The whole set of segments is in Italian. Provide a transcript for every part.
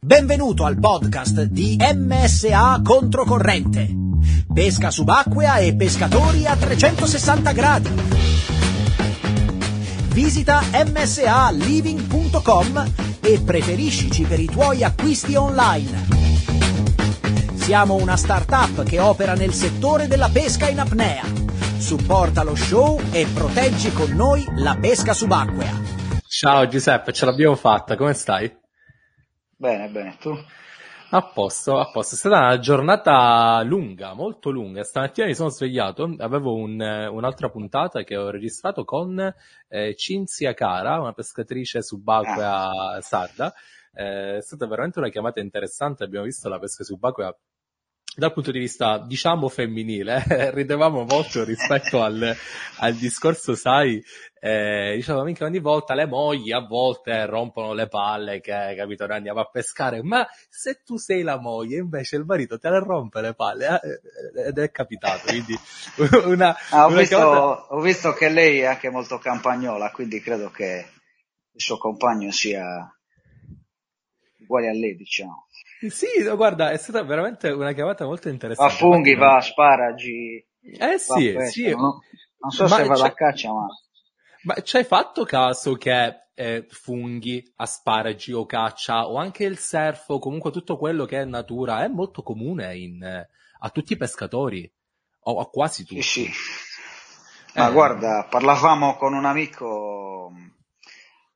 Benvenuto al podcast di MSA Controcorrente. Pesca subacquea e pescatori a 360 gradi. Visita msaliving.com e preferiscici per i tuoi acquisti online. Siamo una startup che opera nel settore della pesca in apnea. Supporta lo show e proteggi con noi la pesca subacquea. Ciao Giuseppe, ce l'abbiamo fatta, come stai? Bene, bene, tu? A posto, a posto. È stata una giornata lunga, molto lunga. Stamattina mi sono svegliato, avevo un, un'altra puntata che ho registrato con eh, Cinzia Cara, una pescatrice subacquea ah. sarda. Eh, è stata veramente una chiamata interessante, abbiamo visto la pesca subacquea dal punto di vista, diciamo, femminile, ridevamo molto rispetto al, al discorso, sai, eh, diciamo, minchia, ogni volta le mogli a volte rompono le palle che, capito, noi andiamo a pescare, ma se tu sei la moglie, invece il marito te le rompe le palle, eh, ed è capitato, quindi una, ah, ho, una visto, chiamata... ho visto che lei è anche molto campagnola, quindi credo che il suo compagno sia uguale a lei, diciamo. Sì, guarda, è stata veramente una chiamata molto interessante. A funghi, va a asparagi. Eh sì, pesca, sì. No? Non so Ma se va c'è- a caccia, ma Ma ci hai fatto caso che eh, funghi, asparagi o caccia o anche il surf o comunque tutto quello che è natura è molto comune in, eh, a tutti i pescatori o a quasi tutti. sì, sì. Ma Eh, guarda, parlavamo con un amico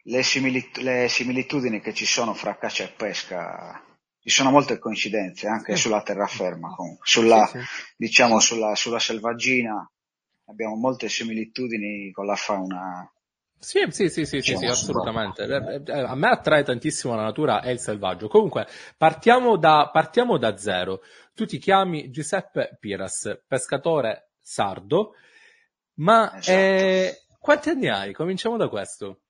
le, similit- le similitudini che ci sono fra caccia e pesca. Ci sono molte coincidenze anche Sì. sulla terraferma, comunque. Sulla, sì, sì. diciamo, sulla, sulla selvaggina abbiamo molte similitudini con la fauna. Sì, sì, sì, sì, sì, sì, Diciamo, assolutamente. Eh, eh, A me attrae tantissimo la natura e il selvaggio. Comunque, partiamo da, partiamo da zero. Tu ti chiami Giuseppe Piras, pescatore sardo, ma Esatto. eh, quanti anni hai? Cominciamo da questo.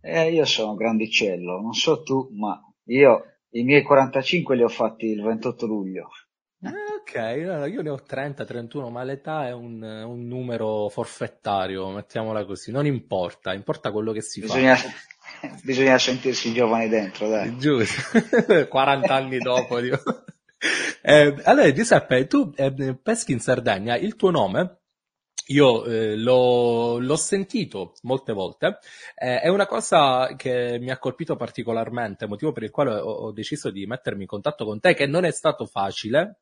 Eh, io sono grandicello, non so tu, ma io i miei 45 li ho fatti il 28 luglio. Ah, ok, io ne ho 30, 31, ma l'età è un, un numero forfettario, mettiamola così. Non importa, importa quello che si Bisogna, fa. bisogna sentirsi giovani dentro, dai. Giusto, 40 anni dopo. Eh, allora, Giuseppe, tu eh, peschi in Sardegna, il tuo nome, io eh, l'ho, l'ho sentito molte volte, eh, è una cosa che mi ha colpito particolarmente, motivo per il quale ho, ho deciso di mettermi in contatto con te, che non è stato facile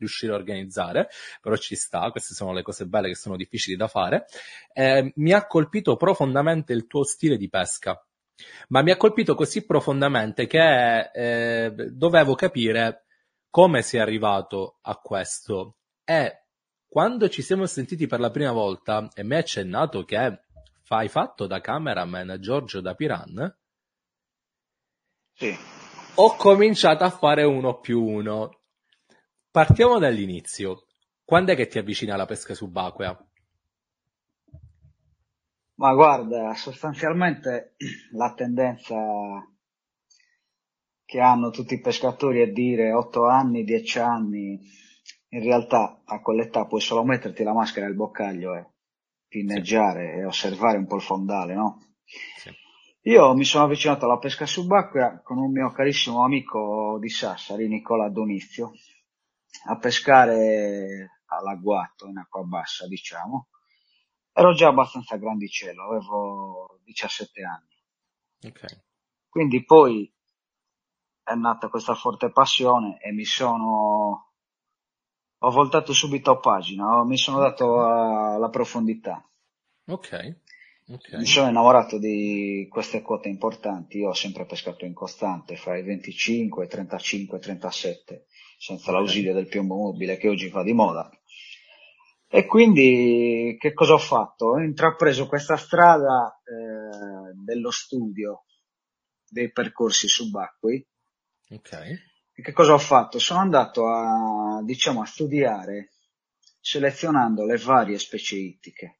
riuscire a organizzare, però ci sta, queste sono le cose belle che sono difficili da fare. Eh, mi ha colpito profondamente il tuo stile di pesca. Ma mi ha colpito così profondamente che eh, dovevo capire come sei arrivato a questo. E quando ci siamo sentiti per la prima volta e mi hai accennato che fai fatto da cameraman a Giorgio da Piran, Sì. ho cominciato a fare uno più uno. Partiamo dall'inizio. Quando è che ti avvicini alla pesca subacquea? Ma guarda, sostanzialmente la tendenza che hanno tutti i pescatori è dire 8 anni, 10 anni. In realtà a quell'età puoi solo metterti la maschera e il boccaglio e pinneggiare e osservare un po' il fondale, no? Sì. Io mi sono avvicinato alla pesca subacquea con un mio carissimo amico di Sassari, Nicola Donizio, a pescare all'agguato, in acqua bassa, diciamo. Ero già abbastanza grandicello, avevo 17 anni. Ok. Quindi poi è nata questa forte passione e mi sono... ho voltato subito a pagina, mi sono dato alla profondità. Ok. Ok. Mi sono innamorato di queste quote importanti, io ho sempre pescato in costante, fra i 25, 35 e 37, senza Ok. l'ausilio del piombo mobile che oggi va di moda. E quindi che cosa ho fatto? Ho intrapreso questa strada eh, dello studio dei percorsi subacquei. Ok. Che cosa ho fatto? Sono andato a, diciamo, a studiare selezionando le varie specie ittiche.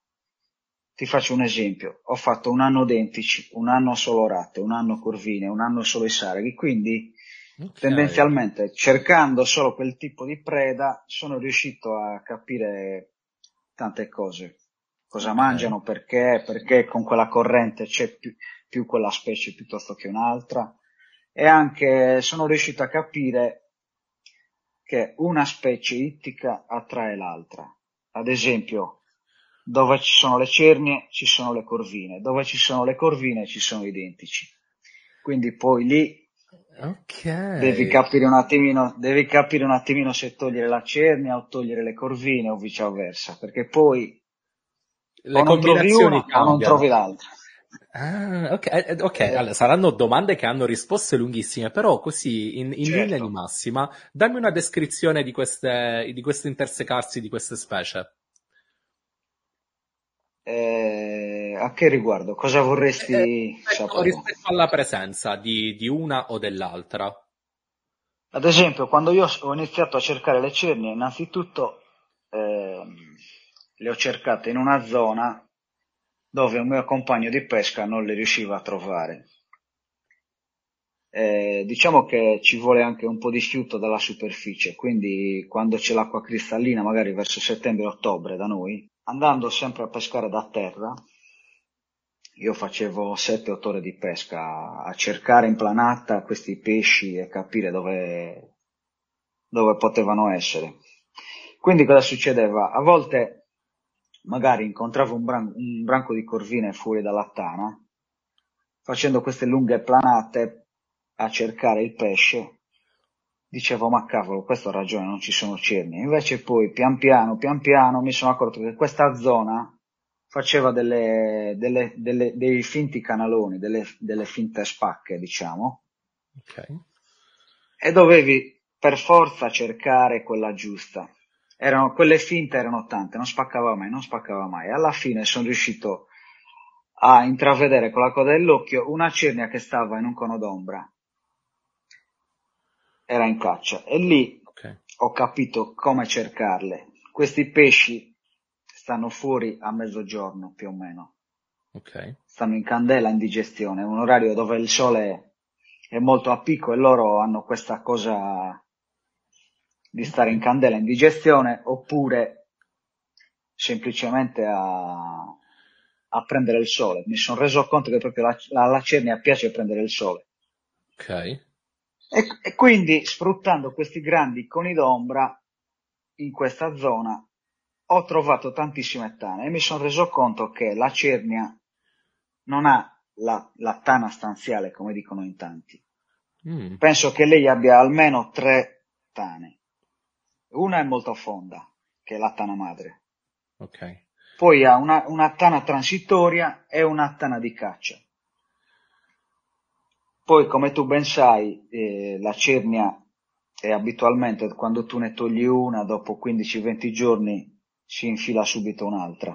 Ti faccio un esempio, ho fatto un anno dentici, un anno solo ratte, un anno curvine, un anno solo i saraghi, quindi Ok. tendenzialmente cercando solo quel tipo di preda sono riuscito a capire tante cose. Cosa mangiano, perché, perché con quella corrente c'è più, più quella specie piuttosto che un'altra. E anche sono riuscito a capire che una specie ittica attrae l'altra. Ad esempio, dove ci sono le cernie ci sono le corvine, dove ci sono le corvine ci sono i dentici. Quindi poi lì Ok. devi capire un attimino, devi capire un attimino se togliere la cernia o togliere le corvine o viceversa, perché poi Le o non trovi una o non trovi l'altra. Ah, ok, eh, ok, Eh, allora, saranno domande che hanno risposte lunghissime, però così in, in linea di certo. massima, dammi una descrizione di queste, di questo intersecarsi di queste specie. Eh, a che riguardo? Cosa Eh, vorresti ecco, sapere? rispetto alla presenza di, di una o dell'altra. Ad esempio, quando io ho iniziato a cercare le cernie, innanzitutto ehm, le ho cercate in una zona dove un mio compagno di pesca non le riusciva a trovare. Eh, diciamo che ci vuole anche un po' di fiuto dalla superficie, quindi quando c'è l'acqua cristallina, magari verso settembre-ottobre da noi, andando sempre a pescare da terra, io facevo 7-8 ore di pesca a cercare in planata questi pesci e capire dove, dove potevano essere. Quindi cosa succedeva? A volte magari incontravo un, bran- un branco di corvine fuori dalla tana, facendo queste lunghe planate a cercare il pesce, dicevo ma cavolo, questo ha ragione, non ci sono cernie. Invece poi pian piano, pian piano mi sono accorto che questa zona faceva delle, delle- delle- dei finti canaloni, delle, delle finte spacche, diciamo, Ok. e dovevi per forza cercare quella giusta. Erano, quelle finte erano tante, non spaccava mai, non spaccava mai. Alla fine sono riuscito a intravedere con la coda dell'occhio una cernia che stava in un cono d'ombra, era in caccia, e lì Ok. ho capito come cercarle. Questi pesci stanno fuori a mezzogiorno più o meno, Ok. stanno in candela in digestione, è un orario dove il sole è molto a picco e loro hanno questa cosa di stare in candela in digestione oppure semplicemente a, a prendere il sole. Mi sono reso conto che proprio la, la, la cernia piace prendere il sole. Ok. E, e quindi sfruttando questi grandi coni d'ombra in questa zona ho trovato tantissime tane e mi sono reso conto che la cernia non ha la, la tana stanziale come dicono in tanti. Mm. Penso che lei abbia almeno tre tane. Una è molto fonda, che è la tana madre. Ok. Poi ha una, una tana transitoria e una tana di caccia. Poi, come tu ben sai, eh, la cernia è abitualmente quando tu ne togli una, dopo 15-20 giorni si infila subito un'altra.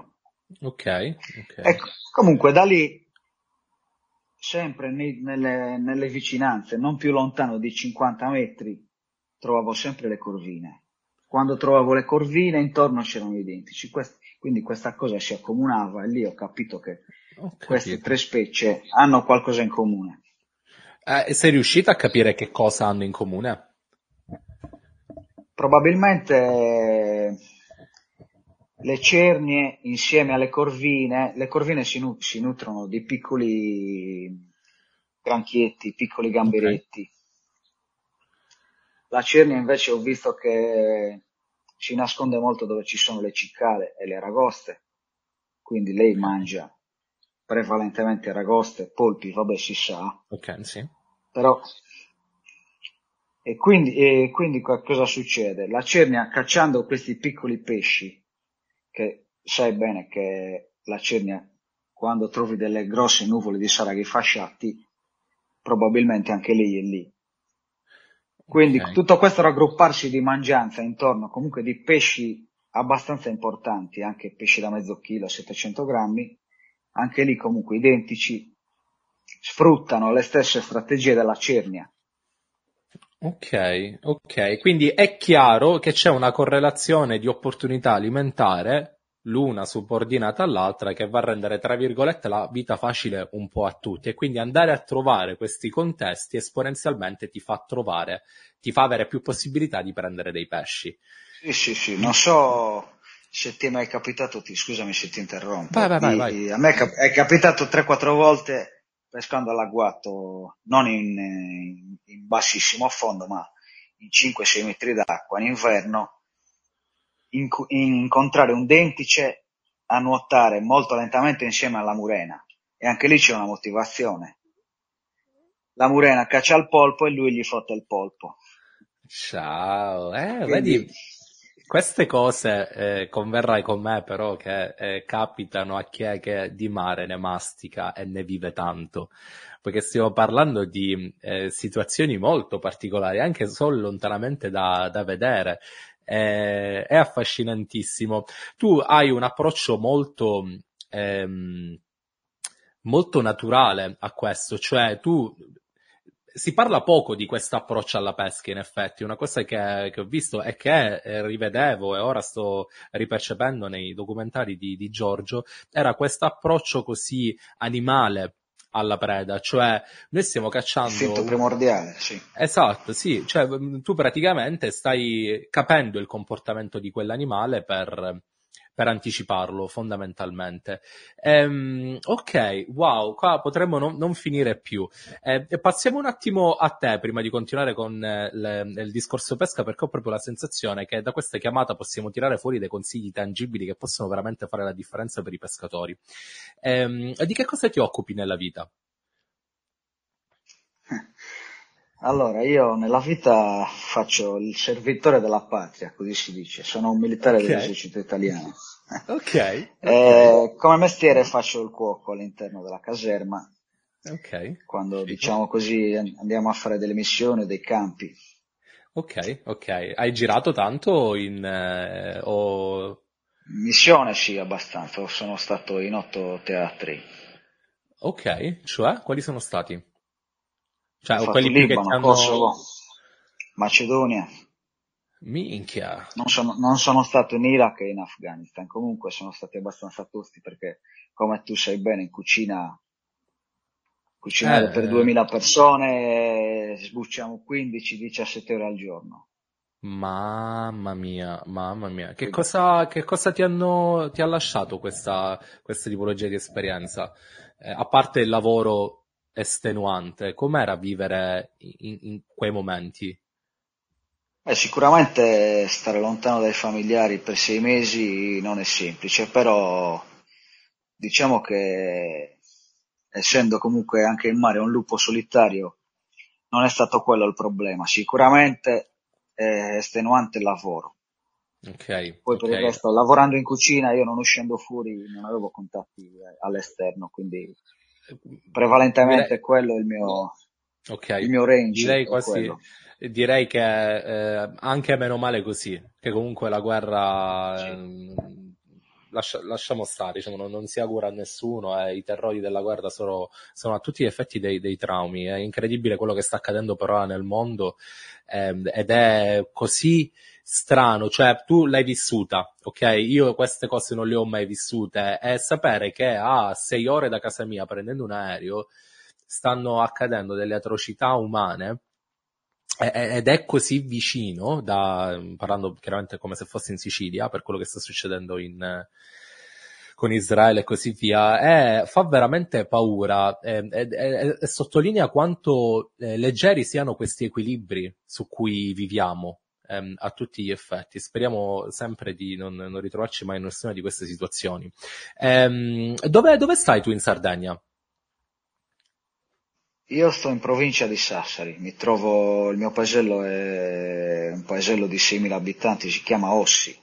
Ok. Ok. Ecco, comunque da lì, sempre nei- nelle, nelle vicinanze, non più lontano di 50 metri, trovavo sempre le corvine. Quando trovavo le corvine, intorno c'erano identici. Quest- quindi questa cosa si accomunava e lì ho capito che Ho queste tre specie hanno qualcosa in comune. Eh, sei riuscita a capire che cosa hanno in comune? Probabilmente le cernie insieme alle corvine, le corvine si, nu- si nutrono di piccoli granchietti, piccoli gamberetti. La cernia invece ho visto che si nasconde molto dove ci sono le cicale e le aragoste, quindi lei mangia prevalentemente aragoste, polpi, vabbè si sa, Ok, sì. però e quindi, e quindi cosa succede? La cernia cacciando questi piccoli pesci, che sai bene che la cernia quando trovi delle grosse nuvole di saraghi fasciati, probabilmente anche lei è lì. Quindi Ok. tutto questo raggrupparsi di mangianza intorno comunque di pesci abbastanza importanti, anche pesci da mezzo chilo, 700 grammi, anche lì comunque identici, sfruttano le stesse strategie della cernia. Ok, ok. Quindi è chiaro che c'è una correlazione di opportunità alimentare, l'una subordinata all'altra, che va a rendere, tra virgolette, la vita facile un po' a tutti. E quindi andare a trovare questi contesti esponenzialmente ti fa trovare, ti fa avere più possibilità di prendere dei pesci. Sì, sì, sì, non so se ti è mai capitato, ti, scusami se ti interrompo, Vai, vai, vai, a me è, cap- è capitato 3-4 volte pescando all'agguato non in, in, bassissimo affondo, ma in 5-6 metri d'acqua in inverno, in, incontrare un dentice a nuotare molto lentamente insieme alla murena. E anche lì c'è una motivazione. La murena caccia il polpo e lui gli fotte il polpo. Ciao, eh, Quindi, vedi, queste cose eh, converrai con me però che eh, capitano a chi è che di mare ne mastica e ne vive tanto, perché stiamo parlando di eh, situazioni molto particolari, anche solo lontanamente da, da vedere. È affascinantissimo. Tu hai un approccio molto, ehm, molto naturale a questo, cioè tu si parla poco di questo approccio alla pesca, in effetti. Una cosa che, che ho visto e che eh, rivedevo e ora sto ripercependo nei documentari di, di Giorgio era questo approccio così animale alla preda, cioè noi stiamo cacciando... Il finto primordiale, sì. Esatto, sì, cioè tu praticamente stai capendo il comportamento di quell'animale per per anticiparlo fondamentalmente. Ehm, ok, wow, qua potremmo non, non finire più. Eh, passiamo un attimo a te prima di continuare con eh, le, il discorso pesca perché ho proprio la sensazione che da questa chiamata possiamo tirare fuori dei consigli tangibili che possono veramente fare la differenza per i pescatori. Ehm, di che cosa ti occupi nella vita? Allora, io nella vita faccio il servitore della patria, così si dice, sono un militare okay. dell'esercito italiano. Ok. Eh, come mestiere faccio il cuoco all'interno della caserma. Ok. Quando Fico. diciamo così andiamo a fare delle missioni, dei campi. Ok, ok. Hai girato tanto in... Eh, o... Missione sì, abbastanza. Sono stato in otto teatri. Ok, cioè quali sono stati? Cioè, Ho quelli Libano, che hanno... Kosovo, Macedonia. Minchia. Non sono, non sono stato in Iraq e in Afghanistan, comunque sono stati abbastanza tosti perché, come tu sai bene, in cucina cucinare eh, per 2000 persone sbucciamo 15-17 ore al giorno. Mamma mia, mamma mia. Che cosa, che cosa ti, hanno, ti ha lasciato questa, questa tipologia di esperienza? Eh, a parte il lavoro estenuante. Com'era vivere in, in quei momenti? Eh, sicuramente stare lontano dai familiari per sei mesi non è semplice, però diciamo che essendo comunque anche in mare un lupo solitario non è stato quello il problema. Sicuramente è estenuante il lavoro. Okay, Poi per okay. il resto, lavorando in cucina, io non uscendo fuori non avevo contatti all'esterno, quindi prevalentemente direi... quello è il mio, okay. il mio range. Direi, quasi, direi che eh, anche meno male così, che comunque la guerra sì. Eh, lascia, lasciamo stare, diciamo, non, non, si augura a nessuno eh, i terrori della guerra sono, sono a tutti gli effetti dei, dei, traumi. È incredibile quello che sta accadendo per ora nel mondo ehm, ed è così strano, cioè tu l'hai vissuta, ok? Io queste cose non le ho mai vissute e sapere che a sei ore da casa mia prendendo un aereo stanno accadendo delle atrocità umane ed è così vicino, da, parlando chiaramente come se fosse in Sicilia, per quello che sta succedendo in, con Israele e così via, è, fa veramente paura e, sottolinea quanto eh, leggeri siano questi equilibri su cui viviamo ehm, a tutti gli effetti. Speriamo sempre di non, non ritrovarci mai in nessuna di queste situazioni. Ehm, dove, dove stai tu in Sardegna? Io sto in provincia di Sassari, mi trovo, il mio paesello è un paesello di 6.000 abitanti, si chiama Ossi.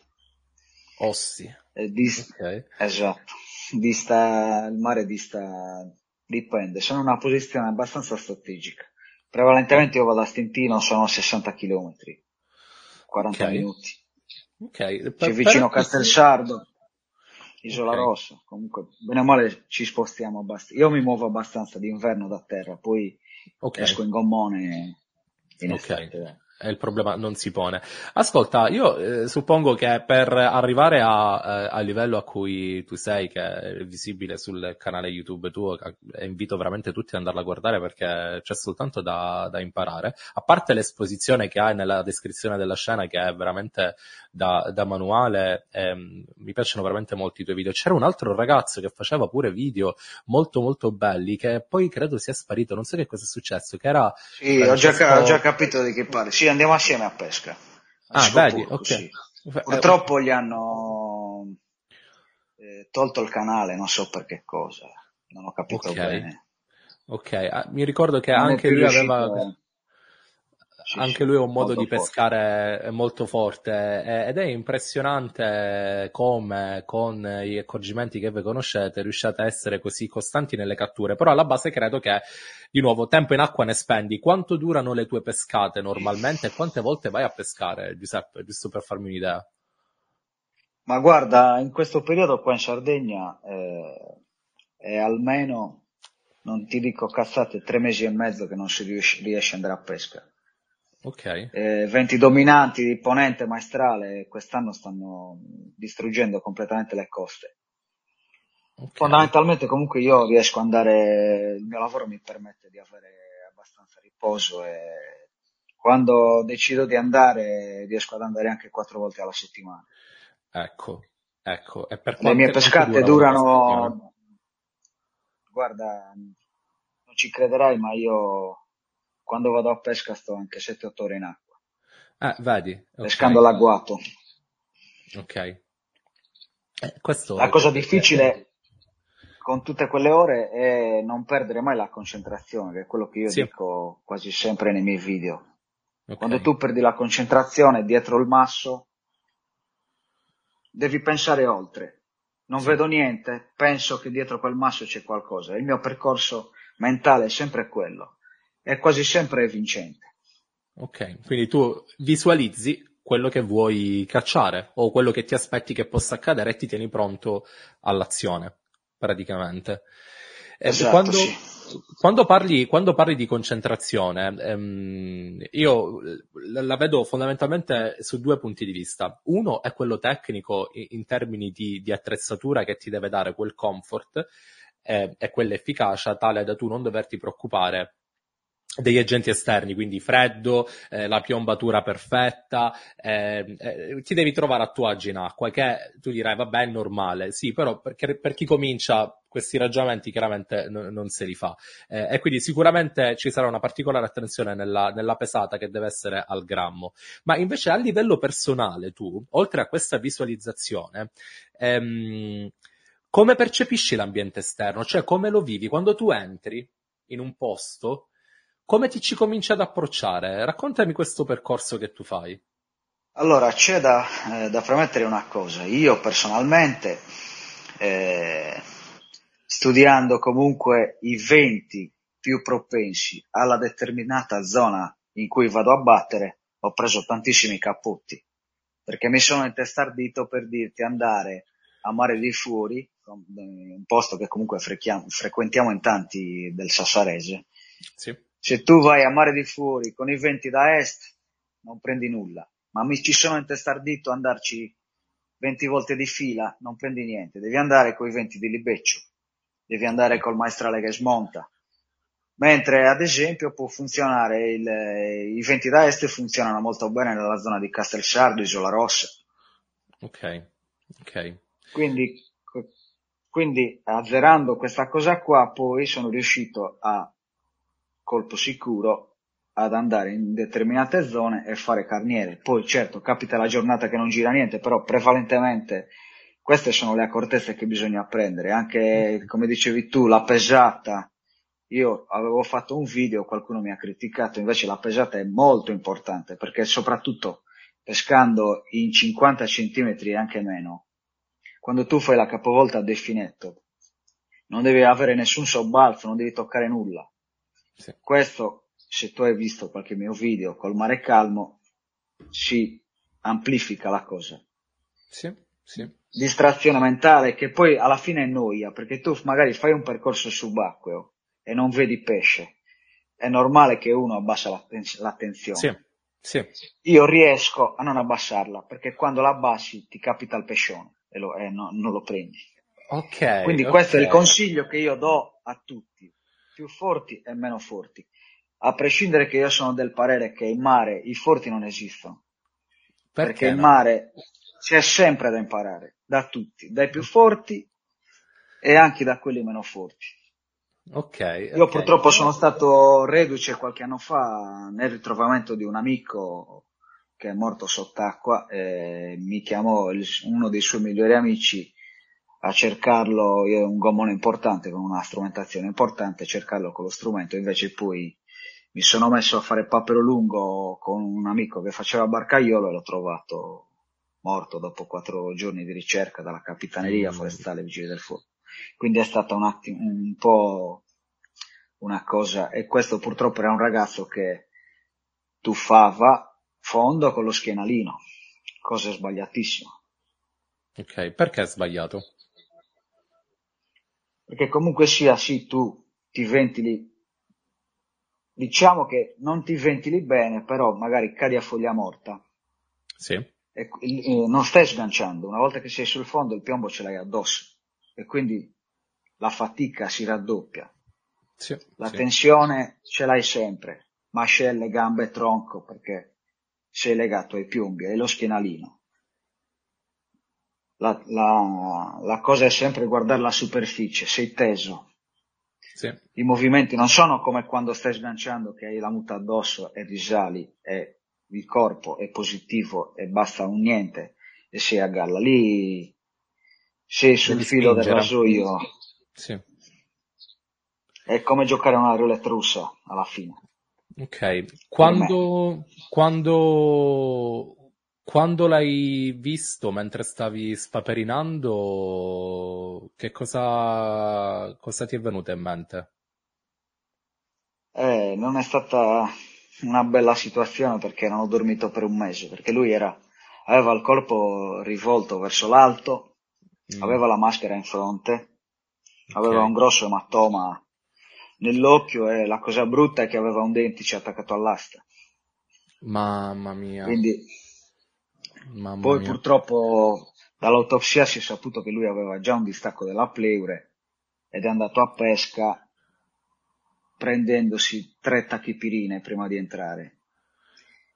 Ossi. Dist- okay. Esatto, dista, il mare dista, dipende, sono in una posizione abbastanza strategica. Prevalentemente io vado a Stintino, sono 60 km. 40 okay. minuti. Ok. Per, C'è vicino per... Castelsardo, Isola okay. Rossa, comunque bene o male ci spostiamo abbastanza. Io mi muovo abbastanza d'inverno da terra, poi okay. esco in gommone in okay. Il problema non si pone. Ascolta, io eh, suppongo che per arrivare a, eh, al livello a cui tu sei, che è visibile sul canale YouTube tuo, invito veramente tutti ad andarla a guardare perché c'è soltanto da, da imparare. A parte l'esposizione che hai nella descrizione della scena, che è veramente da, da manuale, ehm, mi piacciono veramente molto i tuoi video. C'era un altro ragazzo che faceva pure video molto molto belli, che poi credo sia sparito, non so che cosa è successo, che era... Sì, ho già, ho già capito di che parli. Sì, andiamo assieme a pesca. Ah, vedi, ok. Sì. Purtroppo gli hanno eh, tolto il canale, non so per che cosa, non ho capito okay. bene. Ok, ah, mi ricordo che non anche lui aveva... Sì, anche lui ha un modo di pescare forte. molto forte ed è impressionante come con gli accorgimenti che voi conoscete riusciate a essere così costanti nelle catture, però alla base credo che di nuovo tempo in acqua ne spendi. Quanto durano le tue pescate normalmente e quante volte vai a pescare, Giuseppe, giusto per farmi un'idea? Ma guarda, in questo periodo qua in Sardegna eh, è almeno, non ti dico cazzate, tre mesi e mezzo che non si riesce, riesce ad andare a pesca. Ok. Eh, venti dominanti di ponente maestrale quest'anno stanno distruggendo completamente le coste. Okay. Fondamentalmente comunque io riesco ad andare, il mio lavoro mi permette di avere abbastanza riposo e quando decido di andare riesco ad andare anche quattro volte alla settimana. Ecco, ecco. E per le mie pescate durano, guarda, non ci crederai ma io quando vado a pesca sto anche 7-8 ore in acqua. Ah, vedi. Okay. Pescando l'agguato. Ok. Eh, questo la cosa difficile con tutte quelle ore è non perdere mai la concentrazione, che è quello che io sì. dico quasi sempre nei miei video. Okay. Quando tu perdi la concentrazione dietro il masso, devi pensare oltre. Non sì. vedo niente, penso che dietro quel masso c'è qualcosa. Il mio percorso mentale è sempre quello è quasi sempre vincente. Ok, quindi tu visualizzi quello che vuoi cacciare o quello che ti aspetti che possa accadere e ti tieni pronto all'azione, praticamente. Esatto, quando, sì. quando, parli, quando, parli, di concentrazione, ehm, io la vedo fondamentalmente su due punti di vista. Uno è quello tecnico in, in termini di, di, attrezzatura che ti deve dare quel comfort eh, e quell'efficacia tale da tu non doverti preoccupare degli agenti esterni, quindi freddo, eh, la piombatura perfetta, eh, eh, ti devi trovare a tuo agio in acqua, che tu dirai vabbè è normale, sì, però perché, per chi comincia questi ragionamenti chiaramente n- non se li fa eh, e quindi sicuramente ci sarà una particolare attenzione nella, nella, pesata che deve essere al grammo, ma invece a livello personale tu, oltre a questa visualizzazione, ehm, come percepisci l'ambiente esterno? Cioè come lo vivi? Quando tu entri in un posto, come ti ci cominci ad approcciare? Raccontami questo percorso che tu fai. Allora, c'è da, eh, da premettere una cosa. Io personalmente, eh, studiando comunque i venti più propensi alla determinata zona in cui vado a battere, ho preso tantissimi cappotti, perché mi sono intestardito per dirti andare a Mare dei Fuori, un posto che comunque frequentiamo in tanti del Sassarese, sì se tu vai a mare di fuori con i venti da est, non prendi nulla. Ma mi ci sono intestardito andarci 20 volte di fila, non prendi niente. Devi andare con i venti di Libeccio, devi andare col maestrale che smonta. Mentre ad esempio può funzionare il, i venti da est funzionano molto bene nella zona di Castelsardo, Isola Rossa. Ok, ok. Quindi, quindi azzerando questa cosa qua, poi sono riuscito a colpo sicuro ad andare in determinate zone e fare carniere. Poi certo capita la giornata che non gira niente, però prevalentemente queste sono le accortezze che bisogna apprendere. Anche come dicevi tu, la pesata. Io avevo fatto un video, qualcuno mi ha criticato, invece la pesata è molto importante perché soprattutto pescando in 50 cm e anche meno, quando tu fai la capovolta a definetto, non devi avere nessun sobbalzo, non devi toccare nulla sì. Questo, se tu hai visto qualche mio video col mare calmo, si amplifica la cosa. Sì, sì. Distrazione mentale che poi alla fine è noia, perché tu magari fai un percorso subacqueo e non vedi pesce. È normale che uno abbassa l'atten- l'attenzione. Sì. Sì. Io riesco a non abbassarla, perché quando la abbassi ti capita il pescione e, lo, e no, non lo prendi. Ok. Quindi ok. questo è il consiglio che io do a tutti, più forti e meno forti. A prescindere che io sono del parere che in mare i forti non esistono. Perché, Perché in no? mare c'è sempre da imparare, da tutti, dai più forti e anche da quelli meno forti. Ok. Io ok. purtroppo sono stato reduce qualche anno fa nel ritrovamento di un amico che è morto sott'acqua e mi chiamò uno dei suoi migliori amici a cercarlo, io un gommone importante con una strumentazione importante, cercarlo con lo strumento, invece poi mi sono messo a fare papero lungo con un amico che faceva barcaiolo e l'ho trovato morto dopo quattro giorni di ricerca dalla capitaneria Mm. forestale Vigili del Fuoco. Quindi è stata un attimo, un po' una cosa, e questo purtroppo era un ragazzo che tuffava fondo con lo schienalino, cosa sbagliatissima. Ok, perché è sbagliato? Perché comunque sia, sì, tu ti ventili, diciamo che non ti ventili bene, però magari cadi a foglia morta Sì. e eh, non stai sganciando. Una volta che sei sul fondo il piombo ce l'hai addosso e quindi la fatica si raddoppia. Sì, La sì. tensione ce l'hai sempre, mascelle, gambe, tronco, perché sei legato ai piombi, e lo schienalino. La, la- la cosa è sempre guardare la superficie, sei teso. Sì. I movimenti non sono come quando stai sganciando che hai la muta addosso e risali e il corpo è positivo e basta un niente e sei a galla. Lì sei sul Devi filo del spingere. rasoio. Sì. È come giocare una roulette russa alla fine. Ok, quando, quando, quando l'hai visto mentre stavi spaperinando, che cosa, cosa ti è venuto in mente? Eh, non è stata una bella situazione perché non ho dormito per un mese, perché lui era, aveva il corpo rivolto verso l'alto, Mm, aveva la maschera in fronte, ok. aveva un grosso ematoma nell'occhio e la cosa brutta è che aveva un dentice attaccato all'asta. Mamma mia, Quindi mamma poi mia. purtroppo dall'autopsia si è saputo che lui aveva già un distacco della pleure ed è andato a pesca prendendosi tre tachipirine prima di entrare.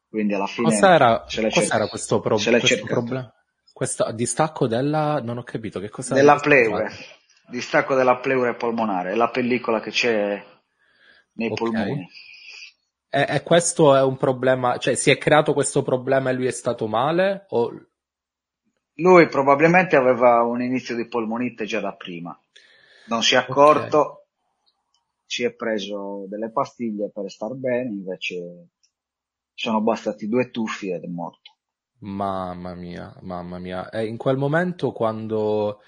Quindi alla fine Cos'era, cos'era questo, pro- questo problema? Questo distacco della... non ho capito che cosa... Della pleure, distacco della pleure polmonare, è la pellicola che c'è nei Ok. polmoni. E, e questo è un problema, cioè si è creato questo problema e lui è stato male? O... Lui probabilmente aveva un inizio di polmonite già da prima. Non si è accorto, si è preso delle pastiglie per star bene, invece sono bastati due tuffi ed è morto. Mamma mia, mamma mia. E in quel momento, quando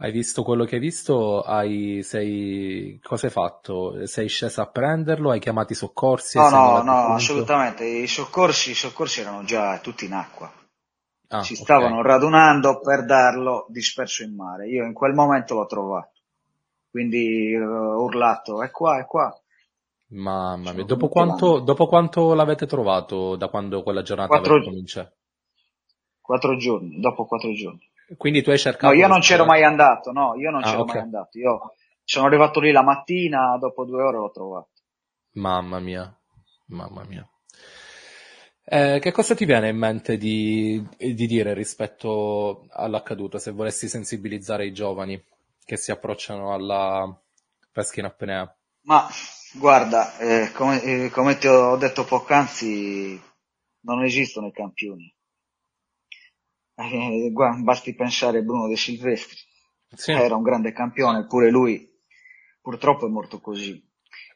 hai visto quello che hai visto, hai, sei, cosa hai fatto? Sei sceso a prenderlo? Hai chiamato i soccorsi? No, no, no, punto? assolutamente. I soccorsi, i soccorsi erano già tutti in acqua. Ah, si stavano radunando per darlo disperso in mare. Io in quel momento l'ho trovato. Quindi eh, ho urlato, è qua, è qua. Mamma mia. Dopo quanto, dopo quanto l'avete trovato da quando quella giornata Quattro, cominciato? quattro giorni, dopo quattro giorni. Quindi tu hai No, cercato io non c'ero mai andato, no, io non Ah, c'ero mai ok. andato. Io sono arrivato lì la mattina, dopo due ore l'ho trovato. Mamma mia, mamma mia. Eh, che cosa ti viene in mente di, di dire rispetto all'accaduto, se volessi sensibilizzare i giovani che si approcciano alla pesca in apnea? Ma guarda, eh, come, eh, come ti ho detto poc'anzi, non esistono i campioni. Eh, basti pensare a Bruno De Silvestri. Sì, Era un grande campione, pure lui purtroppo è morto così.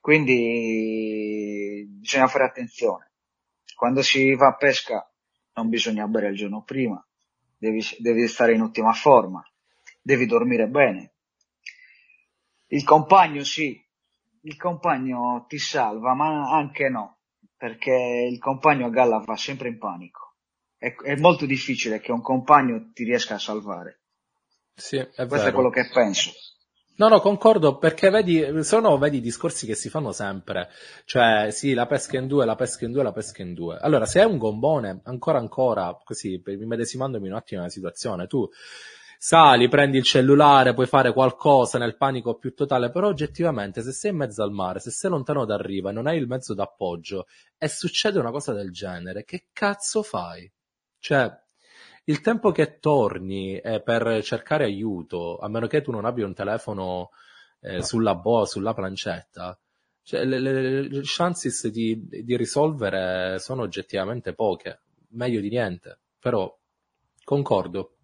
Quindi bisogna fare attenzione. Quando si va a pesca non bisogna bere il giorno prima, devi, devi stare in ottima forma, devi dormire bene. Il compagno sì, il compagno ti salva, ma anche no, perché il compagno a galla va sempre in panico. È, è molto difficile che un compagno ti riesca a salvare. sì, è Questo è vero. quello che penso. No, no, concordo perché vedi, sono vedi, discorsi che si fanno sempre, cioè sì, la pesca in due, la pesca in due, la pesca in due. Allora, se è un gombone, ancora ancora, così, medesimandomi un attimo nella situazione, tu sali, prendi il cellulare, puoi fare qualcosa nel panico più totale, però oggettivamente se sei in mezzo al mare, se sei lontano da riva e non hai il mezzo d'appoggio e succede una cosa del genere, che cazzo fai? Cioè, il tempo che torni eh, per cercare aiuto, a meno che tu non abbia un telefono eh, sulla boa, sulla plancetta, cioè, le, le, le chances di, di, risolvere sono oggettivamente poche, meglio di niente, però concordo,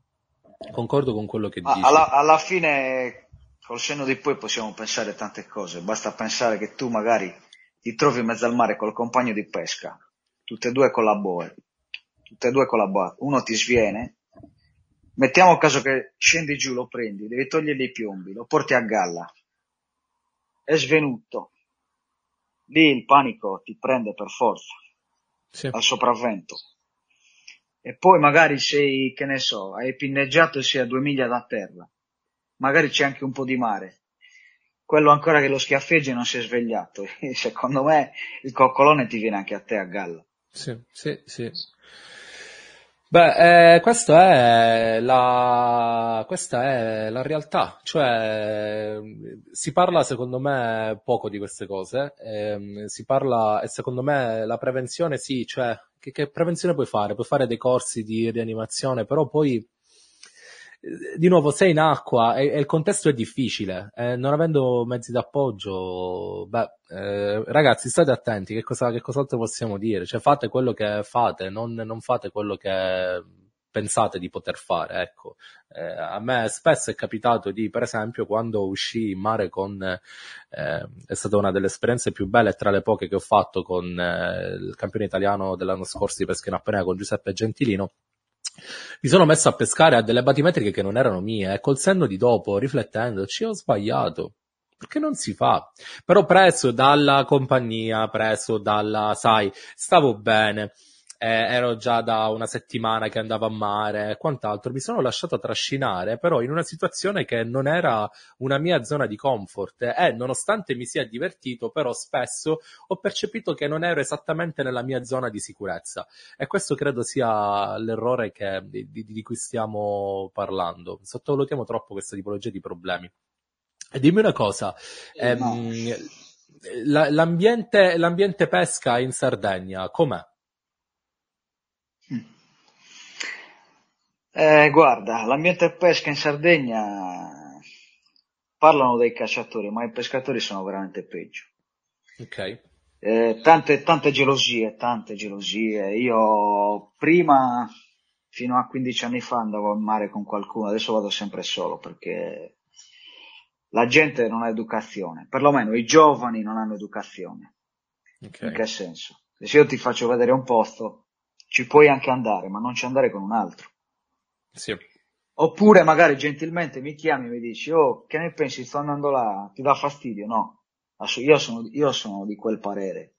concordo con quello che dici. Alla, alla fine, col senno di poi possiamo pensare tante cose, basta pensare che tu magari ti trovi in mezzo al mare col compagno di pesca, tutte e due con la boa, tutte e due collaborate, uno ti sviene, mettiamo caso che scendi giù, lo prendi, devi togliergli i piombi, lo porti a galla, è svenuto, lì il panico ti prende per forza, sì. al sopravvento. E poi magari sei, che ne so, hai pinneggiato e sei a due miglia da terra, magari c'è anche un po' di mare, quello ancora che lo schiaffeggi non si è svegliato, secondo me il coccolone ti viene anche a te a galla. Sì, sì, sì. Beh, eh, questa è la, questa è la realtà, cioè si parla secondo me poco di queste cose, eh, si parla e secondo me la prevenzione sì, cioè che, che prevenzione puoi fare? Puoi fare dei corsi di rianimazione, però poi di nuovo sei in acqua e, e il contesto è difficile, eh, non avendo mezzi d'appoggio, beh, eh, ragazzi state attenti, che, cosa, che cos'altro possiamo dire? Cioè fate quello che fate, non, non fate quello che pensate di poter fare, ecco. Eh, a me spesso è capitato di, per esempio, quando uscì in mare con, eh, è stata una delle esperienze più belle tra le poche che ho fatto con eh, il campione italiano dell'anno scorso di pesca in apnea con Giuseppe Gentilino, mi sono messo a pescare a delle batimetriche che non erano mie e col senno di dopo, riflettendoci, ho sbagliato. Perché non si fa? Però preso dalla compagnia, preso dalla, sai, stavo bene eh, ero già da una settimana che andavo a mare e quant'altro, mi sono lasciato trascinare però in una situazione che non era una mia zona di comfort e nonostante mi sia divertito però spesso ho percepito che non ero esattamente nella mia zona di sicurezza e questo credo sia l'errore che, di, di cui stiamo parlando. Sottovalutiamo troppo questa tipologia di problemi. E dimmi una cosa, ehm, l'ambiente, l'ambiente pesca in Sardegna com'è? Eh, guarda, l'ambiente pesca in Sardegna parlano dei cacciatori, ma i pescatori sono veramente peggio. Ok. Eh, tante, tante gelosie, tante gelosie. Io prima, fino a 15 anni fa, andavo in mare con qualcuno, adesso vado sempre solo perché la gente non ha educazione, perlomeno i giovani non hanno educazione. Okay. In che senso? Se io ti faccio vedere un posto, ci puoi anche andare, ma non ci andare con un altro. Sì. Oppure magari gentilmente mi chiami e mi dici, oh, che ne pensi, sto andando là, ti dà fastidio? No, io sono, io sono di quel parere.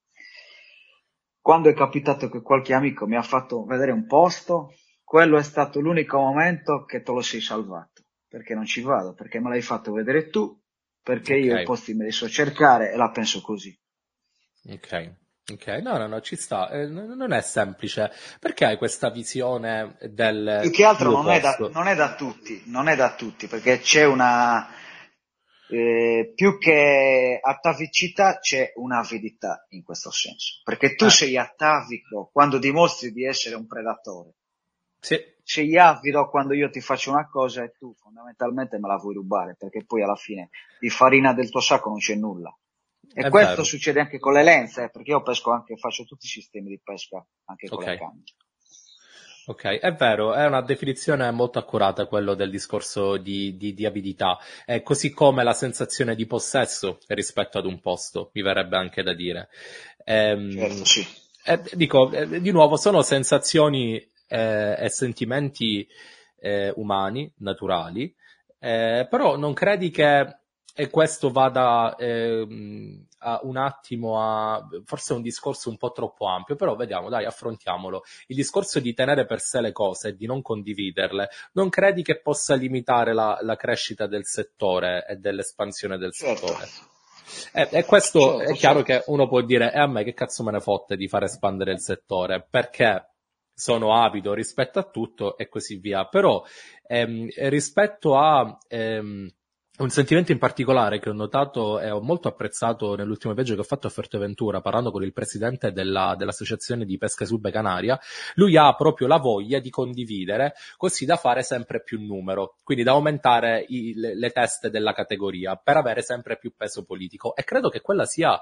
Quando è capitato che qualche amico mi ha fatto vedere un posto, quello è stato l'unico momento che te lo sei salvato, perché non ci vado, perché me l'hai fatto vedere tu, perché okay. io i posti me li so cercare e la penso così. Ok. Ok, no, no, no, ci sta. Eh, non è semplice. Perché hai questa visione del. Più che altro non è, da, non è, da, tutti, non è da tutti, perché c'è una. Eh, più che atavicità c'è un'avidità in questo senso. Perché tu eh. sei atavico quando dimostri di essere un predatore. Sì. Sei avido quando io ti faccio una cosa e tu fondamentalmente me la vuoi rubare, perché poi alla fine di farina del tuo sacco non c'è nulla. E è questo vero. succede anche con le lenze, eh, perché io pesco anche, faccio tutti i sistemi di pesca anche con okay. le canne. Ok, è vero, è una definizione molto accurata quello del discorso di, di, di avidità, eh, così come la sensazione di possesso rispetto ad un posto, mi verrebbe anche da dire. Ehm, certo, sì. eh, dico, eh, di nuovo, sono sensazioni eh, e sentimenti eh, umani, naturali, però non credi che questo vada eh, a, un attimo a, forse è un discorso un po' troppo ampio, però vediamo, dai, affrontiamolo. Il discorso di tenere per sé le cose e di non condividerle, non credi che possa limitare la, la crescita del settore e dell'espansione del certo. settore? E, e questo certo, è chiaro certo. che uno può dire, e a me che cazzo me ne fotte di far espandere il settore, perché sono avido rispetto a tutto e così via. Però ehm, rispetto a ehm, un sentimento in particolare che ho notato e ho molto apprezzato nell'ultimo viaggio che ho fatto a Fuerteventura, parlando con il presidente della, dell'associazione di pesca sube canaria, lui ha proprio la voglia di condividere così da fare sempre più numero, quindi da aumentare i, le, le teste della categoria per avere sempre più peso politico. E credo che quella sia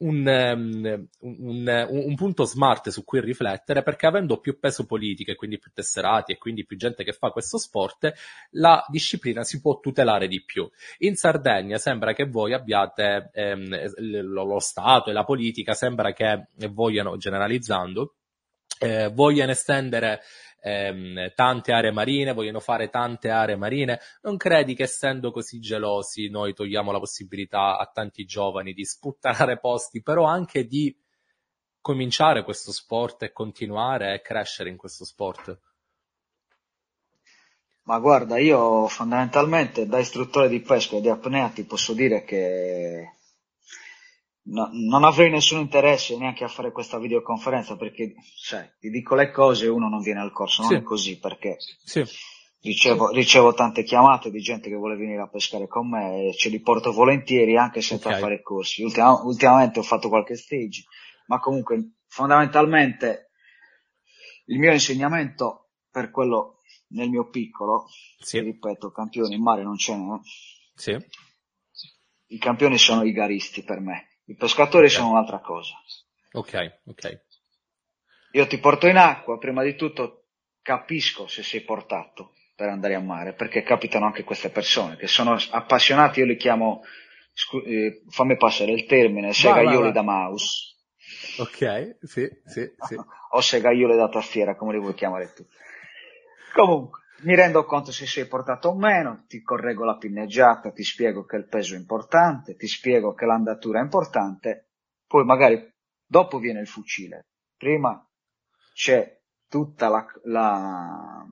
un, um, un, un, punto smart su cui riflettere perché avendo più peso politico e quindi più tesserati e quindi più gente che fa questo sport, la disciplina si può tutelare di più. In Sardegna sembra che voi abbiate ehm, lo, lo Stato e la politica sembra che vogliano, generalizzando, eh, vogliano estendere ehm, tante aree marine, vogliono fare tante aree marine, non credi che essendo così gelosi noi togliamo la possibilità a tanti giovani di sputtanare posti, però anche di cominciare questo sport e continuare e crescere in questo sport? Ma guarda, io fondamentalmente da istruttore di pesca e di apnea ti posso dire che no, non avrei nessun interesse neanche a fare questa videoconferenza perché, sai, ti dico le cose e uno non viene al corso, non sì. è così perché sì. ricevo, ricevo, tante chiamate di gente che vuole venire a pescare con me e ce li porto volentieri anche senza okay. fare corsi. Ultima, ultimamente ho fatto qualche stage, ma comunque fondamentalmente il mio insegnamento per quello nel mio piccolo, sì. ripeto, campioni in mare non ce n'è. Sì. I campioni sono i garisti per me i pescatori okay. sono un'altra cosa. Ok, ok. Io ti porto in acqua, prima di tutto capisco se sei portato per andare a mare, perché capitano anche queste persone che sono appassionati, io li chiamo, scu- eh, fammi passare il termine, segaioli da mouse. Ok, sì, sì, sì. o segaioli da tastiera, come li vuoi chiamare tu. Comunque, mi rendo conto se sei portato o meno, ti correggo la pinneggiata, ti spiego che il peso è importante, ti spiego che l'andatura è importante, poi magari dopo viene il fucile. Prima c'è tutta la, la,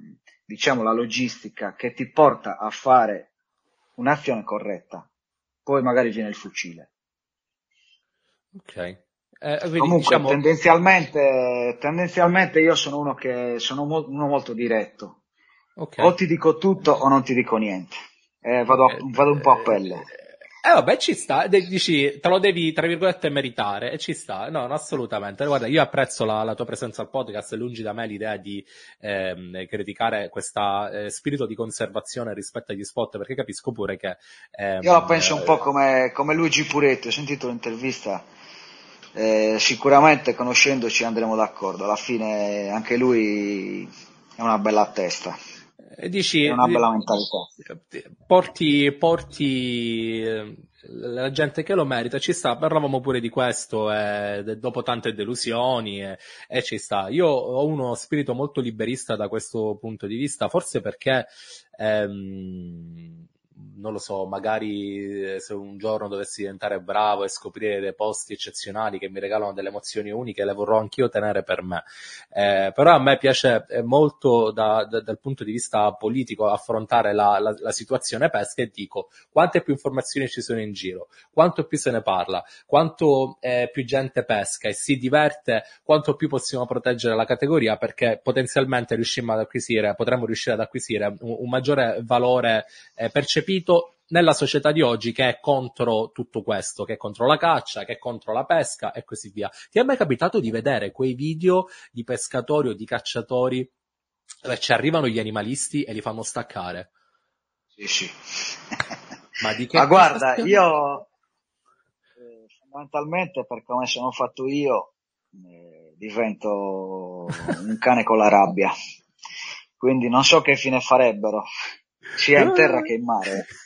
diciamo, la logistica che ti porta a fare un'azione corretta, poi magari viene il fucile. Ok. Eh, Comunque, diciamo... tendenzialmente, tendenzialmente io sono uno che sono mo- uno molto diretto Okay. O ti dico tutto o non ti dico niente. Eh, vado, a, vado, un po' a pelle. Eh vabbè, ci sta, dici, te lo devi, tra virgolette, meritare, e ci sta, no, no assolutamente. Guarda, io apprezzo la, la, tua presenza al podcast, lungi da me l'idea di ehm, criticare questo eh, spirito di conservazione rispetto agli spot, perché capisco pure che... Ehm, io la penso un po' come, come Luigi Puretti, ho sentito l'intervista, eh, sicuramente conoscendoci andremo d'accordo, alla fine anche lui è una bella testa dici, è una bella mentalità. Porti, porti eh, la gente che lo merita, ci sta, parlavamo pure di questo eh, dopo tante delusioni e, e, ci sta. Io ho uno spirito molto liberista da questo punto di vista, forse perché ehm, non lo so, magari eh, se un giorno dovessi diventare bravo e scoprire dei posti eccezionali che mi regalano delle emozioni uniche, le vorrò anch'io tenere per me. Eh, però a me piace eh, molto da, da, dal punto di vista politico affrontare la, la, la, situazione pesca e dico quante più informazioni ci sono in giro, quanto più se ne parla, quanto eh, più gente pesca e si diverte, quanto più possiamo proteggere la categoria perché potenzialmente riusciamo ad acquisire, potremmo riuscire ad acquisire un, un maggiore valore eh, percepito spirito nella società di oggi che è contro tutto questo, che è contro la caccia, che è contro la pesca e così via. Ti è mai capitato di vedere quei video di pescatori o di cacciatori dove ci arrivano gli animalisti e li fanno staccare? Sì, sì. Ma di che Ma guarda, io eh, fondamentalmente per come sono fatto io eh, divento un cane con la rabbia. Quindi non so che fine farebbero sia in terra che in mare.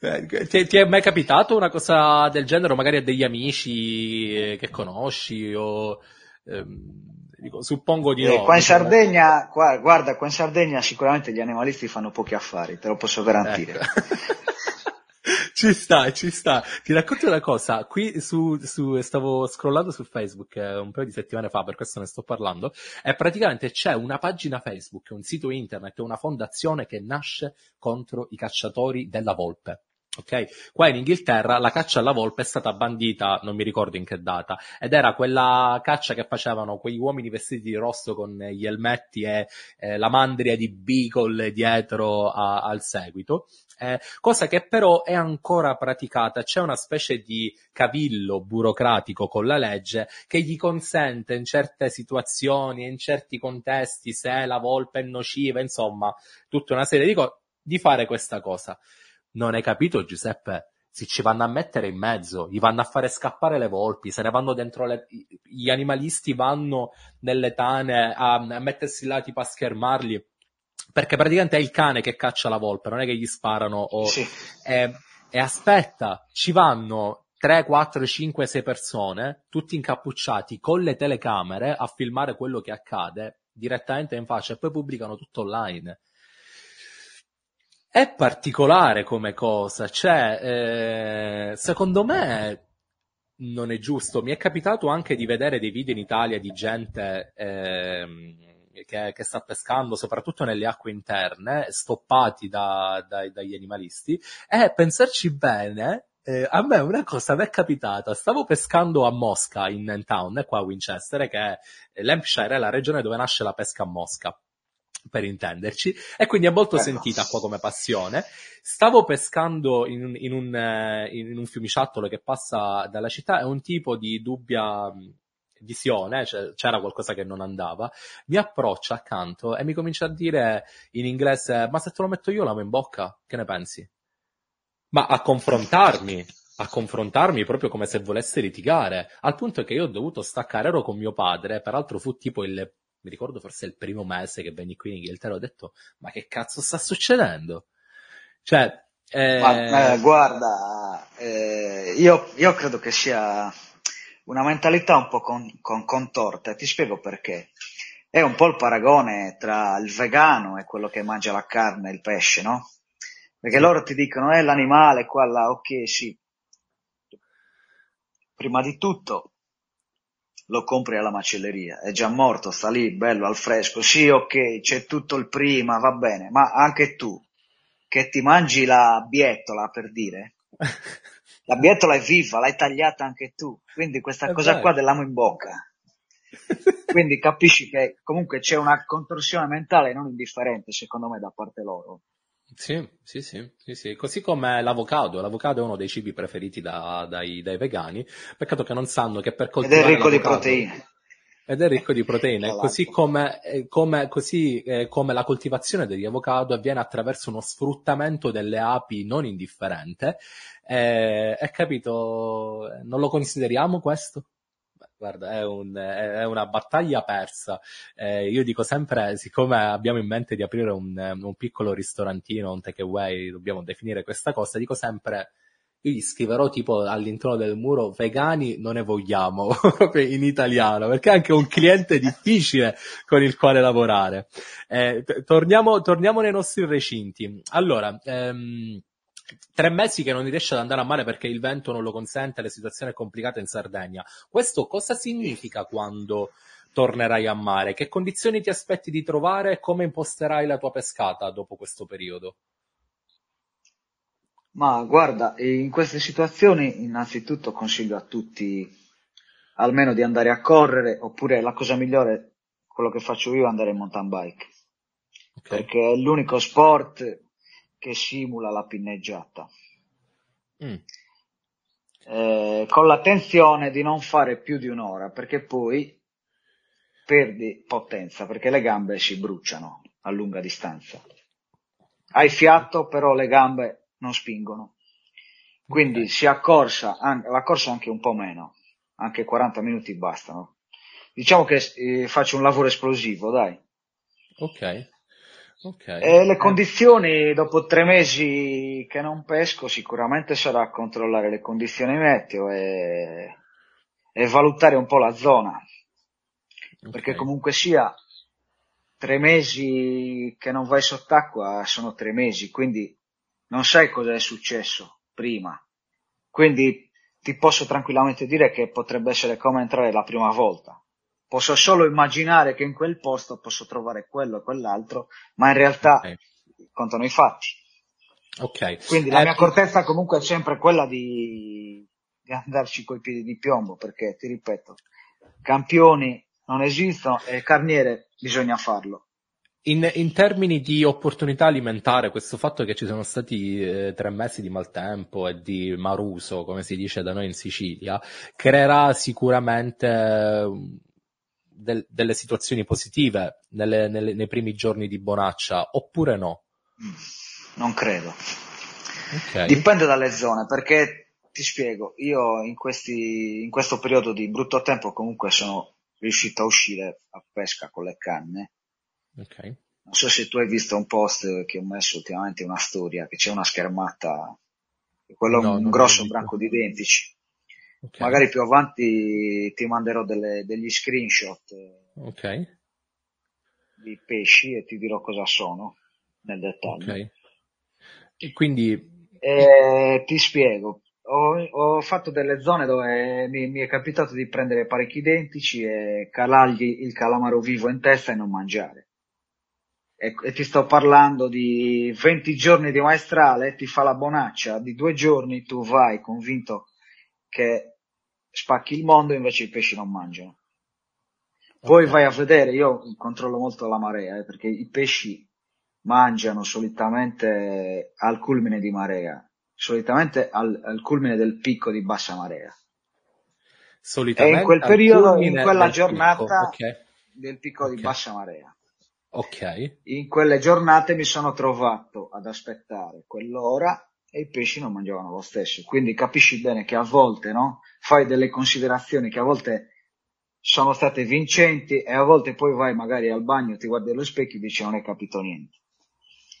Eh, ti, ti, è mai capitato una cosa del genere, o magari a degli amici eh, che conosci? O, ehm, dico, suppongo di eh, no. Qua in Sardegna, qua, guarda, qua in Sardegna sicuramente gli animalisti fanno pochi affari, te lo posso garantire. Ecco. ci sta, ci sta. Ti racconto una cosa, qui su, su, stavo scrollando su Facebook eh, un paio di settimane fa, per questo ne sto parlando, e praticamente c'è una pagina Facebook, un sito internet, una fondazione che nasce contro i cacciatori della volpe. Ok? Qua in Inghilterra la caccia alla volpe è stata bandita, non mi ricordo in che data, ed era quella caccia che facevano quegli uomini vestiti di rosso con gli elmetti e eh, la mandria di Beagle dietro a, al seguito, eh, cosa che però è ancora praticata. C'è una specie di cavillo burocratico con la legge che gli consente in certe situazioni, in certi contesti, se la volpe è nociva, insomma, tutta una serie di cose, di fare questa cosa. Non hai capito, Giuseppe? Si ci vanno a mettere in mezzo, gli vanno a fare scappare le volpi, se ne vanno dentro le... gli animalisti vanno nelle tane a, a mettersi là tipo a schermarli, perché praticamente è il cane che caccia la volpe, non è che gli sparano o... Sì. E, e aspetta, ci vanno 3, 4, 5, 6 persone, tutti incappucciati con le telecamere a filmare quello che accade direttamente in faccia e poi pubblicano tutto online. È particolare come cosa, cioè, eh, secondo me non è giusto. Mi è capitato anche di vedere dei video in Italia di gente ehm, che, che sta pescando, soprattutto nelle acque interne, stoppati da- dai- dagli animalisti, e pensarci bene, eh, a me una cosa mi è capitata, stavo pescando a Mosca, in town, qua a Winchester, che è l'Hampshire, è la regione dove nasce la pesca a Mosca per intenderci, e quindi è molto Bello. sentita qua come passione. Stavo pescando in, un- in un, eh, in un fiumiciattolo che passa dalla città, è un tipo di dubbia mh, visione, cioè, c'era qualcosa che non andava, mi approccia accanto e mi comincia a dire in inglese, ma se te lo metto io l'amo in bocca, che ne pensi? Ma a confrontarmi, a confrontarmi proprio come se volesse litigare, al punto che io ho dovuto staccare, ero con mio padre, peraltro fu tipo il, mi ricordo forse il primo mese che venni qui in Inghilterra, ho detto, ma che cazzo sta succedendo? Cioè, eh, Ma, eh, guarda, eh, io, io credo che sia una mentalità un po' con- con- contorta, ti spiego perché. È un po' il paragone tra il vegano e quello che mangia la carne e il pesce, no? Perché loro ti dicono, è l'animale, qua, là, ok, sì. Prima di tutto lo compri alla macelleria, è già morto, sta lì, bello, al fresco, sì, ok, c'è tutto il prima, va bene, ma anche tu, che ti mangi la bietola, per dire, la bietola è viva, l'hai tagliata anche tu, quindi questa È cosa vero. qua dell'amo in bocca. Quindi capisci che comunque c'è una contorsione mentale non indifferente, secondo me, da parte loro. Sì, sì, sì, sì, sì. Così come l'avocado. L'avocado è uno dei cibi preferiti da- dai, dai vegani. Peccato che non sanno che per Ed è coltivare ricco di proteine. Ed è ricco di proteine, così come, eh, come- così, eh, come la coltivazione degli avocado avviene attraverso uno sfruttamento delle api non indifferente. Eh, è capito? Non lo consideriamo questo? Guarda, è, un- è una battaglia persa. Eh, io dico sempre, siccome abbiamo in mente di aprire un, un piccolo ristorantino, un takeaway, dobbiamo definire questa cosa, dico sempre, io gli scriverò tipo all'interno del muro vegani non ne vogliamo, proprio in italiano, perché è anche un cliente difficile con il quale lavorare. Eh, t- torniamo, torniamo nei nostri recinti. Allora, ehm, tre mesi che non riesce ad andare a mare perché il vento non lo consente, la situazione è complicata in Sardegna. Questo cosa significa quando tornerai a mare? Che condizioni ti aspetti di trovare e come imposterai la tua pescata dopo questo periodo? Ma guarda, in queste situazioni innanzitutto consiglio a tutti almeno di andare a correre, oppure la cosa migliore, quello che faccio io, è andare in mountain bike, Ok? perché è l'unico sport che simula la pinneggiata. Mm. Eh, con l'attenzione di non fare più di un'ora, perché poi perdi potenza, perché le gambe si bruciano a lunga distanza. Hai fiato, però le gambe non spingono. Quindi Ok. si accorsa, an- la corsa anche un po' meno, anche 40 minuti bastano. Diciamo che eh, faccio un lavoro esplosivo, dai. Ok. Ok. E le Eh, condizioni, dopo tre mesi che non pesco, sicuramente sarà controllare le condizioni meteo e, e valutare un po' la zona, perché ok. comunque sia tre mesi che non vai sott'acqua sono tre mesi, quindi non sai cosa è successo. prima. Quindi ti posso tranquillamente dire che potrebbe essere come entrare la prima volta. Posso solo immaginare che in quel posto posso trovare quello e quell'altro, ma in realtà okay. contano i fatti. Ok. Quindi la eh, mia accortezza comunque è sempre quella di, di andarci coi piedi di piombo, perché ti ripeto, campioni non esistono e carniere bisogna farlo. In, in, termini di opportunità alimentare, questo fatto che ci sono stati eh, tre mesi di maltempo e di maruso, come si dice da noi in Sicilia, creerà sicuramente del, delle situazioni positive nelle, nelle, nei primi giorni di Bonaccia, oppure no? Non credo. Okay. Dipende dalle zone, perché ti spiego, io in, questi, in questo periodo di brutto tempo comunque sono riuscito a uscire a pesca con le canne Okay. Non so se tu hai visto un post che ho messo ultimamente, una storia, che c'è una schermata, quello no, un grosso branco di identici. Okay. Magari più avanti ti manderò delle, degli screenshot okay. di pesci e ti dirò cosa sono nel dettaglio. Okay. E quindi... Eh, ti spiego. Ho, ho, fatto delle zone dove mi, mi, è capitato di prendere parecchi identici e calargli il calamaro vivo in testa e non mangiare e, e, ti sto parlando di 20 giorni di maestrale, ti fa la bonaccia, di due giorni tu vai convinto che spacchi il mondo, invece i pesci non mangiano. Poi okay. vai a vedere, io controllo molto la marea, eh, perché i pesci mangiano solitamente al culmine di marea, solitamente al, al culmine del picco di bassa marea. Solitamente e in quel periodo, in quella giornata picco. Okay. del picco okay. di bassa marea. Ok. In quelle giornate mi sono trovato ad aspettare quell'ora e i pesci non mangiavano lo stesso. Quindi capisci bene che a volte, no? Fai delle considerazioni che a volte sono state vincenti e a volte poi vai magari al bagno, ti guardi allo specchio e dici non hai capito niente.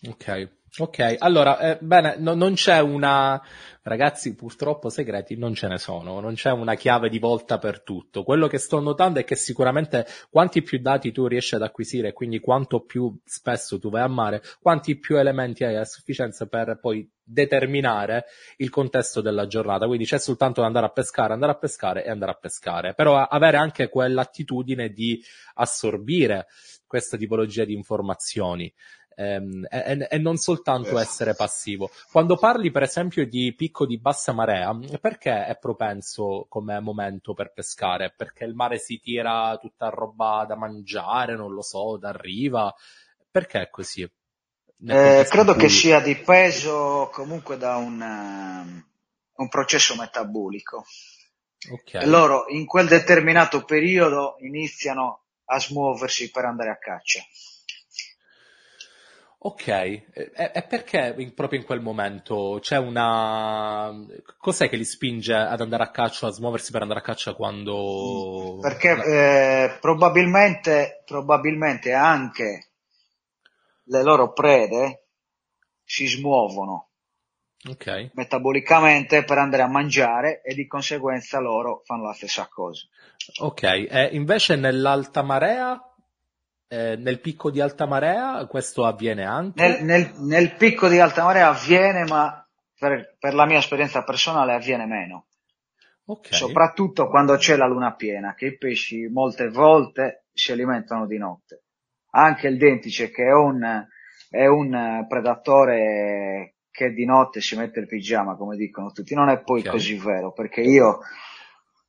Ok, ok. Allora, eh, bene, no, non c'è una... Ragazzi, purtroppo segreti non ce ne sono, non c'è una chiave di volta per tutto. Quello che sto notando è che sicuramente quanti più dati tu riesci ad acquisire, quindi quanto più spesso tu vai a mare, quanti più elementi hai a sufficienza per poi determinare il contesto della giornata. Quindi c'è soltanto andare a pescare, andare a pescare e andare a pescare. Però avere anche quell'attitudine di assorbire questa tipologia di informazioni ehm, e, e, non soltanto essere passivo. Quando parli per esempio di picco di bassa marea, perché è propenso come momento per pescare? Perché il mare si tira tutta roba da mangiare, non lo so, da riva? Perché è così? Eh, credo che sia dipeso comunque da un, uh, un processo metabolico. Okay. Loro in quel determinato periodo iniziano a smuoversi per andare a caccia. Ok, e, perché proprio in quel momento c'è una... Cos'è che li spinge ad andare a caccia, a smuoversi per andare a caccia quando... Perché eh, probabilmente, probabilmente anche le loro prede si smuovono okay. metabolicamente per andare a mangiare e di conseguenza loro fanno la stessa cosa. Ok, e invece nell'alta marea eh, nel picco di alta marea questo avviene anche? Nel, nel, nel picco di alta marea avviene, ma per, per, la mia esperienza personale avviene meno. Okay. Soprattutto quando c'è la luna piena, che i pesci molte volte si alimentano di notte. Anche il dentice, che è un, è un predatore che di notte si mette il pigiama, come dicono tutti, non è poi okay. così vero, perché io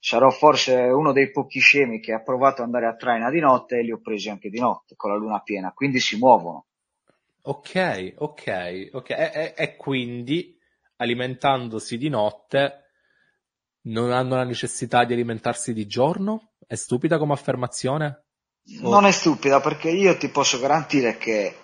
sarò forse uno dei pochi scemi che ha provato ad andare a traina di notte e li ho presi anche di notte con la luna piena, quindi si muovono. Ok, ok, ok. E, e, e quindi alimentandosi di notte non hanno la necessità di alimentarsi di giorno? È stupida come affermazione? O... Non è stupida perché io ti posso garantire che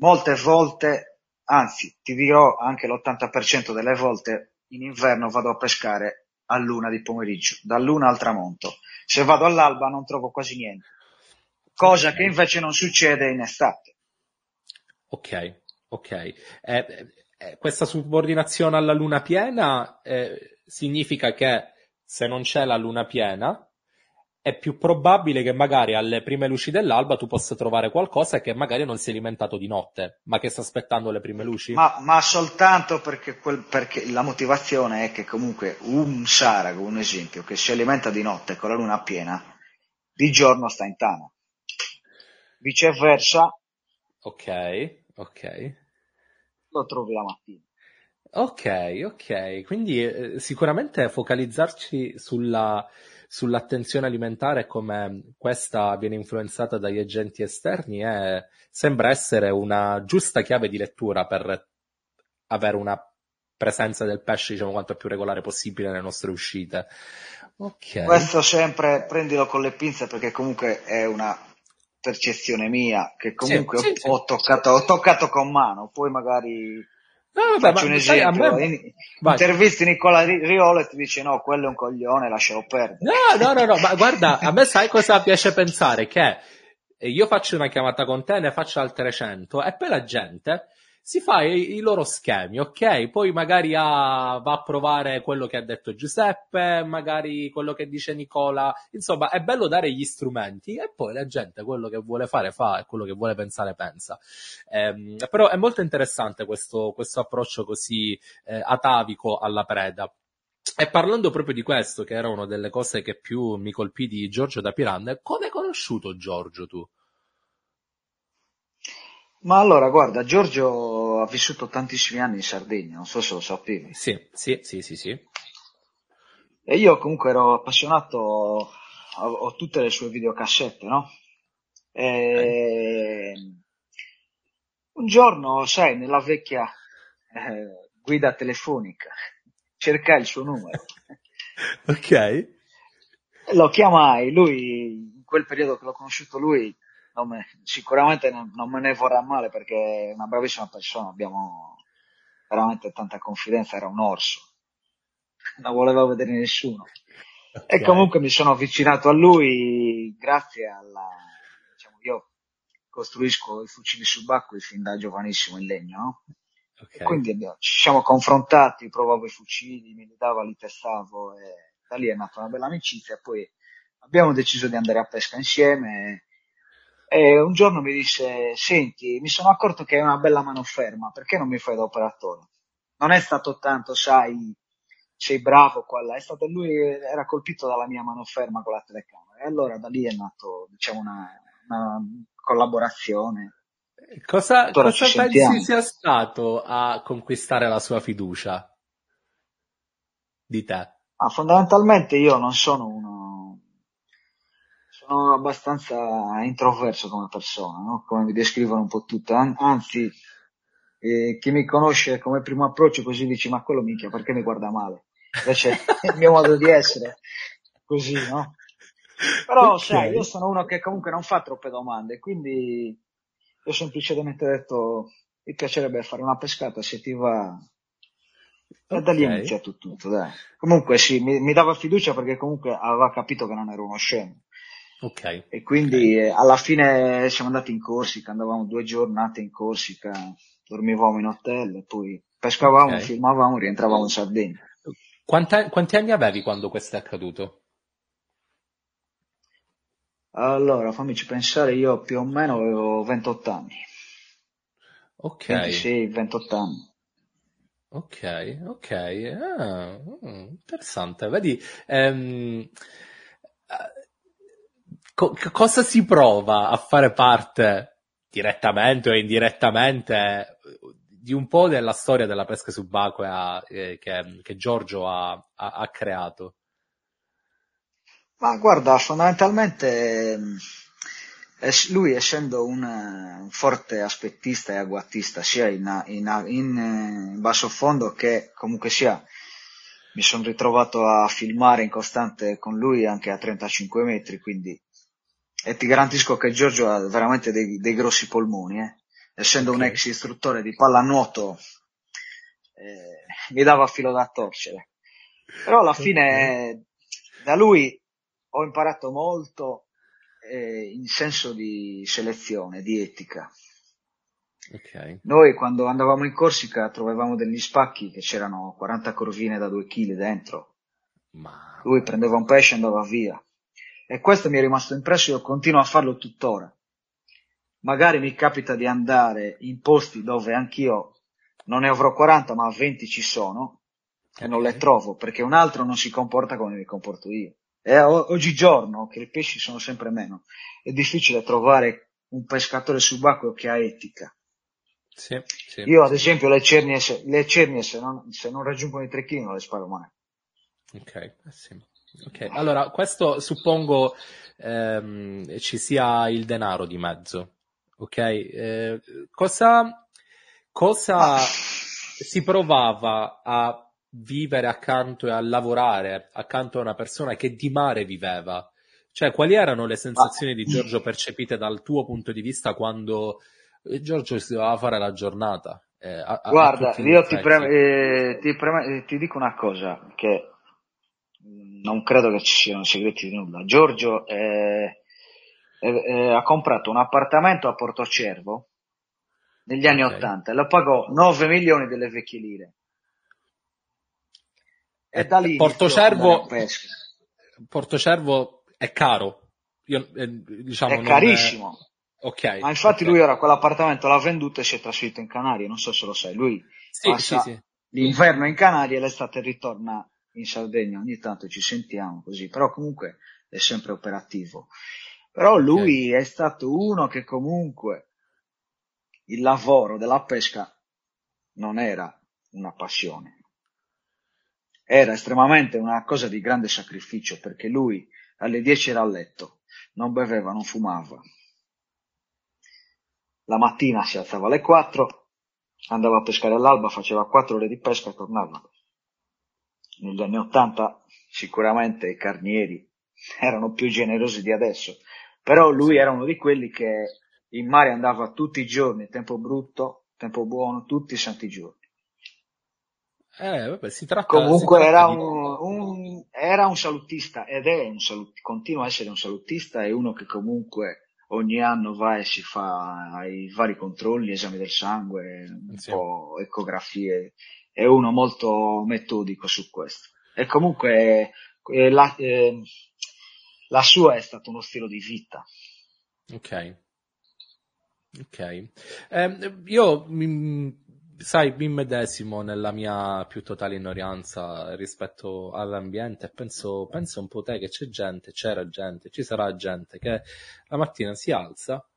molte volte, anzi ti dirò anche l'80% delle volte in inverno vado a pescare a luna di pomeriggio, dall'una al tramonto. Se vado all'alba non trovo quasi niente, cosa che invece non succede in estate. Ok, ok. Eh, eh, questa subordinazione alla luna piena eh, significa che se non c'è la luna piena è più probabile che magari alle prime luci dell'alba tu possa trovare qualcosa che magari non si è alimentato di notte, ma che sta aspettando le prime luci. Ma, ma soltanto perché, quel, perché, la motivazione è che comunque un sarago, un esempio, che si alimenta di notte con la luna piena, di giorno sta in tana. Viceversa. Ok, ok. Lo trovi la mattina. Ok, ok. Quindi eh, sicuramente focalizzarci sulla sull'attenzione alimentare come questa viene influenzata dagli agenti esterni è, sembra essere una giusta chiave di lettura per avere una presenza del pesce diciamo quanto più regolare possibile nelle nostre uscite. Okay. Questo sempre prendilo con le pinze perché comunque è una percezione mia che comunque sì, ho, sì, ho, toccato, ho toccato con mano, poi magari No, vabbè, Faccio un esempio, me... in, intervisti Nicola Riolo e ti dice no, quello è un coglione, lascialo perdere. No, no, no, no, ma guarda, a me sai cosa piace pensare? Che io faccio una chiamata con te, ne faccio altre 100 e poi la gente si fa i, i, loro schemi, ok? Poi magari ha, va a provare quello che ha detto Giuseppe, magari quello che dice Nicola. Insomma, è bello dare gli strumenti e poi la gente quello che vuole fare fa e quello che vuole pensare pensa. Eh, però è molto interessante questo, questo approccio così eh, atavico alla preda. E parlando proprio di questo, che era una delle cose che più mi colpì di Giorgio da Piran, come hai conosciuto Giorgio tu? Ma allora, guarda, Giorgio ha vissuto tantissimi anni in Sardegna, non so se lo sapevi. Sì, sì, sì, sì, sì. E io comunque ero appassionato, ho, ho tutte le sue videocassette, no? E... Un giorno, sai, nella vecchia eh, guida telefonica, cercai il suo numero. ok. Lo chiamai, lui, in quel periodo che l'ho conosciuto lui, me, sicuramente non, non, me ne vorrà male perché è una bravissima persona, abbiamo veramente tanta confidenza, era un orso, non voleva vedere nessuno. Okay. E comunque mi sono avvicinato a lui grazie alla, diciamo, io costruisco i fucili subacquei fin da giovanissimo in legno, no? Okay. Quindi ci siamo confrontati, provavo i fucili, mi li dava, li testavo e da lì è nata una bella amicizia poi abbiamo deciso di andare a pesca insieme e un giorno mi disse, senti, mi sono accorto che hai una bella mano ferma, perché non mi fai da operatore? Non è stato tanto, sai, sei bravo qua là, è stato lui, era colpito dalla mia mano ferma con la telecamera. E allora da lì è nato, diciamo, una, una collaborazione. Cosa, cosa pensi sia stato a conquistare la sua fiducia? Di te? Ah, fondamentalmente io non sono uno sono abbastanza introverso come persona, no? come mi descrivono un po' tutte, An- anzi, eh, chi mi conosce come primo approccio così dice ma quello minchia perché mi guarda male? Invece è il mio modo di essere così, no? Però okay. sai, io sono uno che comunque non fa troppe domande, quindi ho semplicemente detto mi piacerebbe fare una pescata se ti va. E da lì è iniziato tutto, dai. Comunque sì, mi, mi dava fiducia perché comunque aveva capito che non ero uno scemo. Ok. E quindi okay. alla fine siamo andati in Corsica, andavamo due giornate in Corsica, dormivamo in hotel, e poi pescavamo, okay. filmavamo, rientravamo in Sardegna. Quanta, quanti anni avevi quando questo è accaduto? Allora, fammici pensare, io più o meno avevo 28 anni. Ok. 26, 28 anni. Ok, ok, ah, mm, interessante. Vedi, ehm, co- cosa si prova a fare parte direttamente o indirettamente di un po' della storia della pesca subacquea eh, che, che, Giorgio ha, ha, ha, creato? Ma guarda, fondamentalmente lui essendo un, forte aspettista e agguattista sia in, in, in basso fondo che comunque sia mi sono ritrovato a filmare in costante con lui anche a 35 metri, quindi e ti garantisco che Giorgio ha veramente dei, dei grossi polmoni, eh. essendo okay. un ex istruttore di pallanuoto eh, mi dava filo da torcere. Però alla fine da lui ho imparato molto eh, in senso di selezione, di etica. Okay. Noi quando andavamo in Corsica trovavamo degli spacchi che c'erano 40 corvine da 2 kg dentro. Ma... Lui prendeva un pesce e andava via E questo mi è rimasto impresso, io continuo a farlo tuttora. Magari mi capita di andare in posti dove anch'io non ne avrò 40, ma 20 ci sono, e non le trovo, perché un altro non si comporta come mi comporto io. E oggigiorno, che i pesci sono sempre meno, è difficile trovare un pescatore subacqueo che ha etica. Sì, sì, io, ad esempio, le cernie, se, le cernie se, non, se non raggiungono i 3 kg non le sparo mai. Ok, eh sì. Ok, allora questo suppongo ehm, ci sia il denaro di mezzo. Ok, eh, cosa, cosa si provava a vivere accanto e a lavorare accanto a una persona che di mare viveva? Cioè, quali erano le sensazioni di Giorgio percepite dal tuo punto di vista quando eh, Giorgio si doveva fare la giornata? Eh, a, Guarda, io ti, pre- eh, ti, pre- ti dico una cosa, che non credo che ci siano segreti di nulla. Giorgio eh, eh, ha comprato un appartamento a Portocervo negli anni okay. 80 e lo pagò 9 milioni delle vecchie lire. E, da lì Portocervo, Portocervo è caro. Io, eh, diciamo, è carissimo. È... Okay, Ma infatti okay. lui ora quell'appartamento l'ha venduto e si è trasferito in Canarie, non so se lo sai. Lui sì, passa sì, sì. l'inverno in Canarie e l'estate ritorna in Sardegna, ogni tanto ci sentiamo così, però comunque è sempre operativo. Però lui okay. è stato uno che comunque il lavoro della pesca non era una passione, era estremamente una cosa di grande sacrificio perché lui alle 10 era a letto, non beveva, non fumava. La mattina si alzava alle 4, andava a pescare all'alba, faceva 4 ore di pesca e tornava negli anni Ottanta sicuramente i carnieri erano più generosi di adesso, però lui era uno di quelli che in mare andava tutti i giorni, tempo brutto, tempo buono, tutti i santi giorni. Eh, vabbè, si tratta, Comunque si tratta era, di... un, un, era un salutista ed è un salutista, continua a essere un salutista, è uno che comunque ogni anno va e si fa i vari controlli, esami del sangue, un sì. po' ecografie è uno molto metodico su questo. E comunque eh, la, eh, la, sua è stato uno stile di vita. Ok. Ok. Eh, io, mi, sai, mi medesimo nella mia più totale ignoranza rispetto all'ambiente penso, penso un po' te che c'è gente, c'era gente, ci sarà gente che la mattina si alza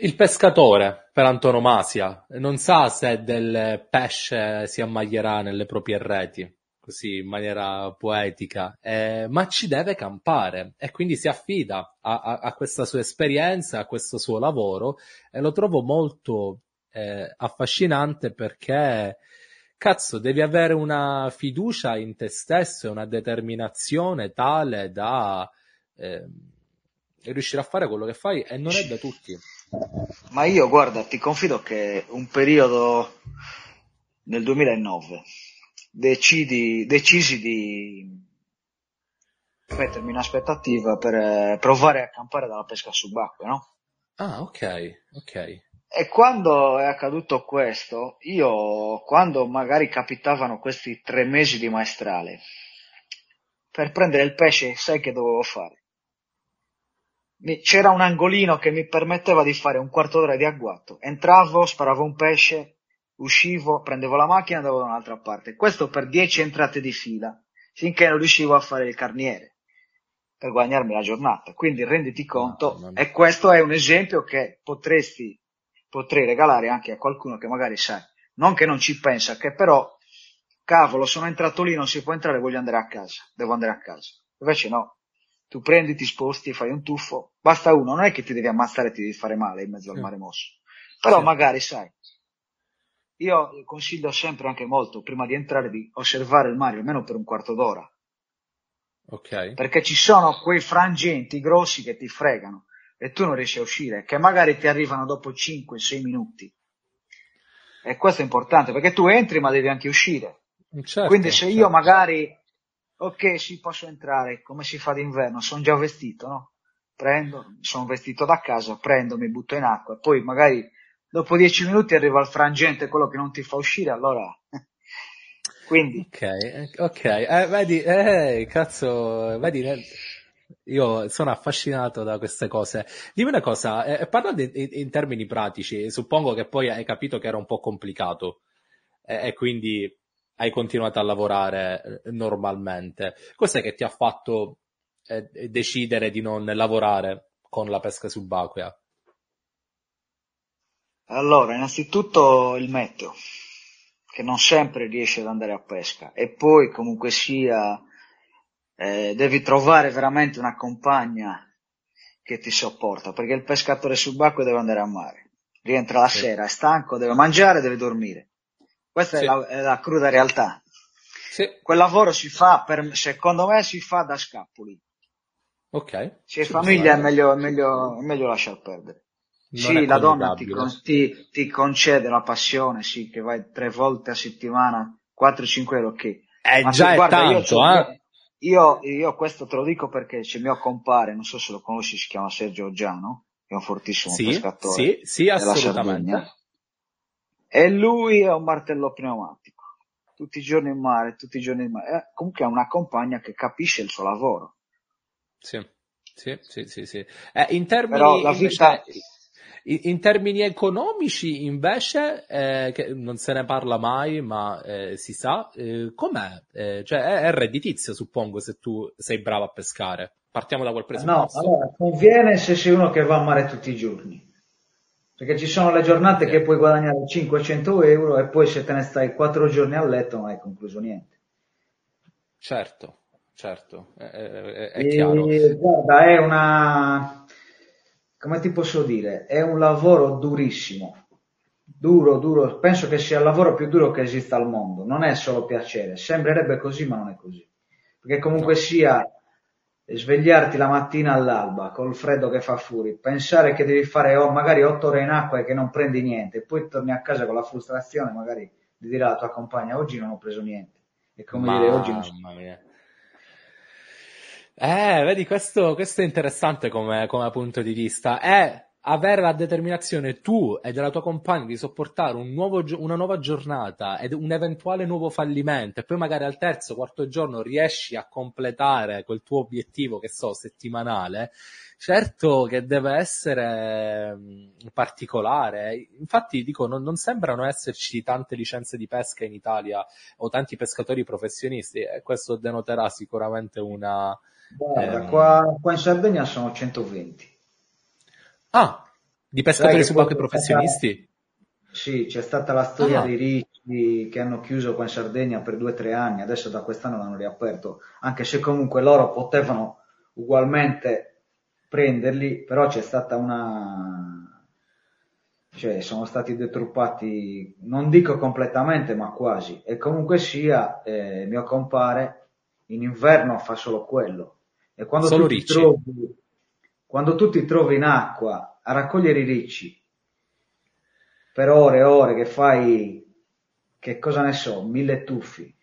il pescatore, per antonomasia, non sa se del pesce si ammaglierà nelle proprie reti, così in maniera poetica, eh, ma ci deve campare e quindi si affida a, a, a, questa sua esperienza, a questo suo lavoro e lo trovo molto eh, affascinante perché, cazzo, devi avere una fiducia in te stesso e una determinazione tale da eh, riuscire a fare quello che fai e non è da tutti. Ma io, guarda, ti confido che un periodo nel 2009 decidi, decisi di mettermi in aspettativa per eh, provare a campare dalla pesca subacquea, no? Ah, ok, ok. E quando è accaduto questo, io, quando magari capitavano questi tre mesi di maestrale, per prendere il pesce, sai che dovevo fare? C'era un angolino che mi permetteva di fare un quarto d'ora di agguato. Entravo, sparavo un pesce, uscivo, prendevo la macchina e andavo da un'altra parte. Questo per dieci entrate di fila, finché non riuscivo a fare il carniere, per guadagnarmi la giornata. Quindi renditi conto, no, e questo è un esempio che potresti, potrei regalare anche a qualcuno che magari sai, non che non ci pensa, che però, cavolo, sono entrato lì, non si può entrare, voglio andare a casa, devo andare a casa. Invece no, tu prendi, ti sposti, fai un tuffo, basta uno, non è che ti devi ammazzare e ti devi fare male in mezzo al mare mosso. Però sì. magari, sai, io consiglio sempre anche molto, prima di entrare, di osservare il mare almeno per un quarto d'ora. Ok. Perché ci sono quei frangenti grossi che ti fregano e tu non riesci a uscire, che magari ti arrivano dopo 5-6 minuti. E questo è importante, perché tu entri ma devi anche uscire. Certo, Quindi se certo. io magari ok, sì, posso entrare, come si fa d'inverno, sono già vestito, no? Prendo, sono vestito da casa, prendo, mi butto in acqua, poi magari dopo dieci minuti arriva il frangente, quello che non ti fa uscire, allora Quindi... Ok, ok, eh, vedi, eh, cazzo, vedi, eh, io sono affascinato da queste cose. Dimmi una cosa, eh, parlando in, in, termini pratici, suppongo che poi hai capito che era un po' complicato. Eh, e quindi hai continuato a lavorare eh, normalmente. Cos'è che ti ha fatto eh, decidere di non lavorare con la pesca subacquea? Allora, innanzitutto il meteo, che non sempre riesce ad andare a pesca, e poi comunque sia eh, devi trovare veramente una compagna che ti sopporta, perché il pescatore subacqueo deve andare a mare, rientra la sì. sera, è stanco, deve mangiare, deve dormire. Questa sì. è, la, è, la, cruda realtà. Sì. Quel lavoro si fa, per, secondo me, si fa da scapoli. Ok. Se è famiglia è meglio, meglio, meglio lasciar perdere. Non sì, la donna ti, ti, ti, concede la passione, sì, che vai tre volte a settimana, 4-5 euro, ok. Eh, Ma già se, guarda, tanto, eh? Io, io questo te lo dico perché c'è mio compare, non so se lo conosci, si chiama Sergio Oggiano, che è un fortissimo sì, pescatore. Sì, sì, assolutamente. E lui è un martello pneumatico. Tutti i giorni in mare, tutti i giorni in mare. Eh, comunque è una compagna che capisce il suo lavoro. Sì, sì, sì, sì. sì. Eh, in termini... Però la vita... Invece in, termini economici, invece, eh, che non se ne parla mai, ma eh, si sa, eh, com'è? Eh, cioè, è, è redditizio, suppongo, se tu sei bravo a pescare. Partiamo da quel presupposto. No, allora, conviene se sei uno che va a mare tutti i giorni. Perché ci sono le giornate che puoi guadagnare 500 euro e poi se te ne stai 4 giorni a letto non hai concluso niente. Certo, certo, è, è, è chiaro. Guarda, è una come ti posso dire, è un lavoro durissimo, duro, duro, penso che sia il lavoro più duro che esista al mondo, non è solo piacere, sembrerebbe così ma non è così, perché comunque no. sia svegliarti la mattina all'alba col freddo che fa fuori, pensare che devi fare oh, magari otto ore in acqua e che non prendi niente, e poi torni a casa con la frustrazione magari di dire alla tua compagna oggi non ho preso niente, e come Mamma dire oggi non so. Eh, vedi, questo, questo è interessante come, come punto di vista. È avere la determinazione tu e della tua compagna di sopportare un nuovo, una nuova giornata ed un eventuale nuovo fallimento e poi magari al terzo, quarto giorno riesci a completare quel tuo obiettivo, che so, settimanale, certo che deve essere mm, particolare. Infatti, dico, non, non, sembrano esserci tante licenze di pesca in Italia o tanti pescatori professionisti e questo denoterà sicuramente una, Guarda, eh, qua, qua, in Sardegna sono 120. Ah, di pescatori subacquei professionisti? Stata, sì, c'è stata la storia ah. dei ricci che hanno chiuso qua in Sardegna per due o tre anni, adesso da quest'anno l'hanno riaperto, anche se comunque loro potevano ugualmente prenderli, però c'è stata una... cioè sono stati detruppati, non dico completamente, ma quasi, e comunque sia, eh, mio compare in inverno fa solo quello, e quando Solo tu, ti trovi, quando tu ti trovi in acqua a raccogliere i ricci per ore e ore che fai, che cosa ne so, mille tuffi,